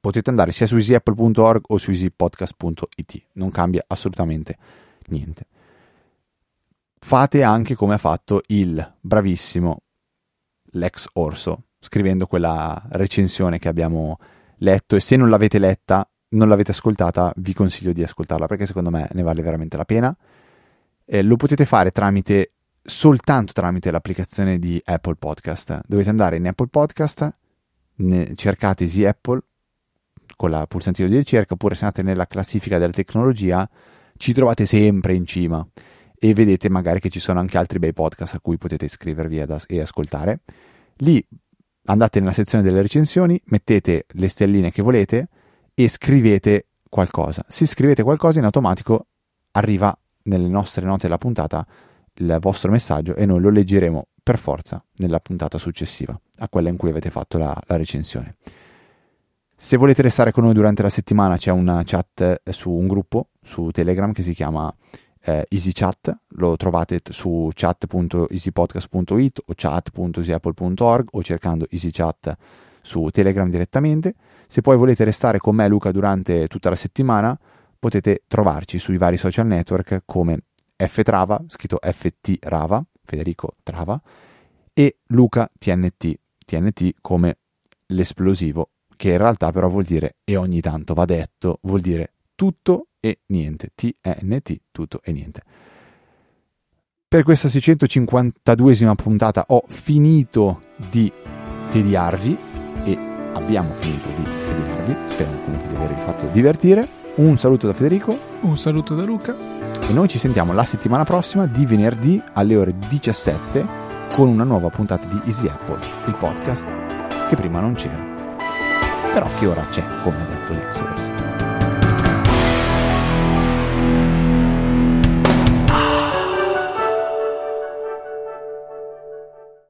[SPEAKER 2] Potete andare sia su easyapple.org o su easypodcast.it, non cambia assolutamente niente. Fate anche come ha fatto il bravissimo Lex Orso, scrivendo quella recensione che abbiamo letto e se non l'avete letta, non l'avete ascoltata, vi consiglio di ascoltarla perché secondo me ne vale veramente la pena. Eh, lo potete fare tramite soltanto tramite l'applicazione di Apple Podcast. Dovete andare in Apple Podcast, cercate Easy Apple con la pulsantino di ricerca, oppure se andate nella classifica della tecnologia, ci trovate sempre in cima e vedete magari che ci sono anche altri bei podcast a cui potete iscrivervi ad e ascoltare. Lì andate nella sezione delle recensioni, mettete le stelline che volete e scrivete qualcosa. Se scrivete qualcosa in automatico arriva nelle nostre note della puntata il vostro messaggio e noi lo leggeremo per forza nella puntata successiva a quella in cui avete fatto la, la recensione. Se volete restare con noi durante la settimana c'è una chat eh, su un gruppo su Telegram che si chiama eh, EasyChat, lo trovate su chat.easypodcast.it o chat.easyapple.org o cercando EasyChat su Telegram direttamente. Se poi volete restare con me e Luca durante tutta la settimana potete trovarci sui vari social network come Ftrava, scritto FT Rava, Federico Trava, e Luca TNT, TNT come l'esplosivo, che in realtà però vuol dire, e ogni tanto va detto, vuol dire tutto e niente, TNT, tutto e niente. Per questa 652esima puntata ho finito di tediarvi e abbiamo finito di tediarvi, speriamo comunque di avervi fatto divertire. Un saluto da Federico
[SPEAKER 1] Un saluto da Luca.
[SPEAKER 2] e noi ci sentiamo la settimana prossima di venerdì alle ore 17 con una nuova puntata di Easy Apple, il podcast che prima non c'era, però che ora c'è, come ha detto Lex.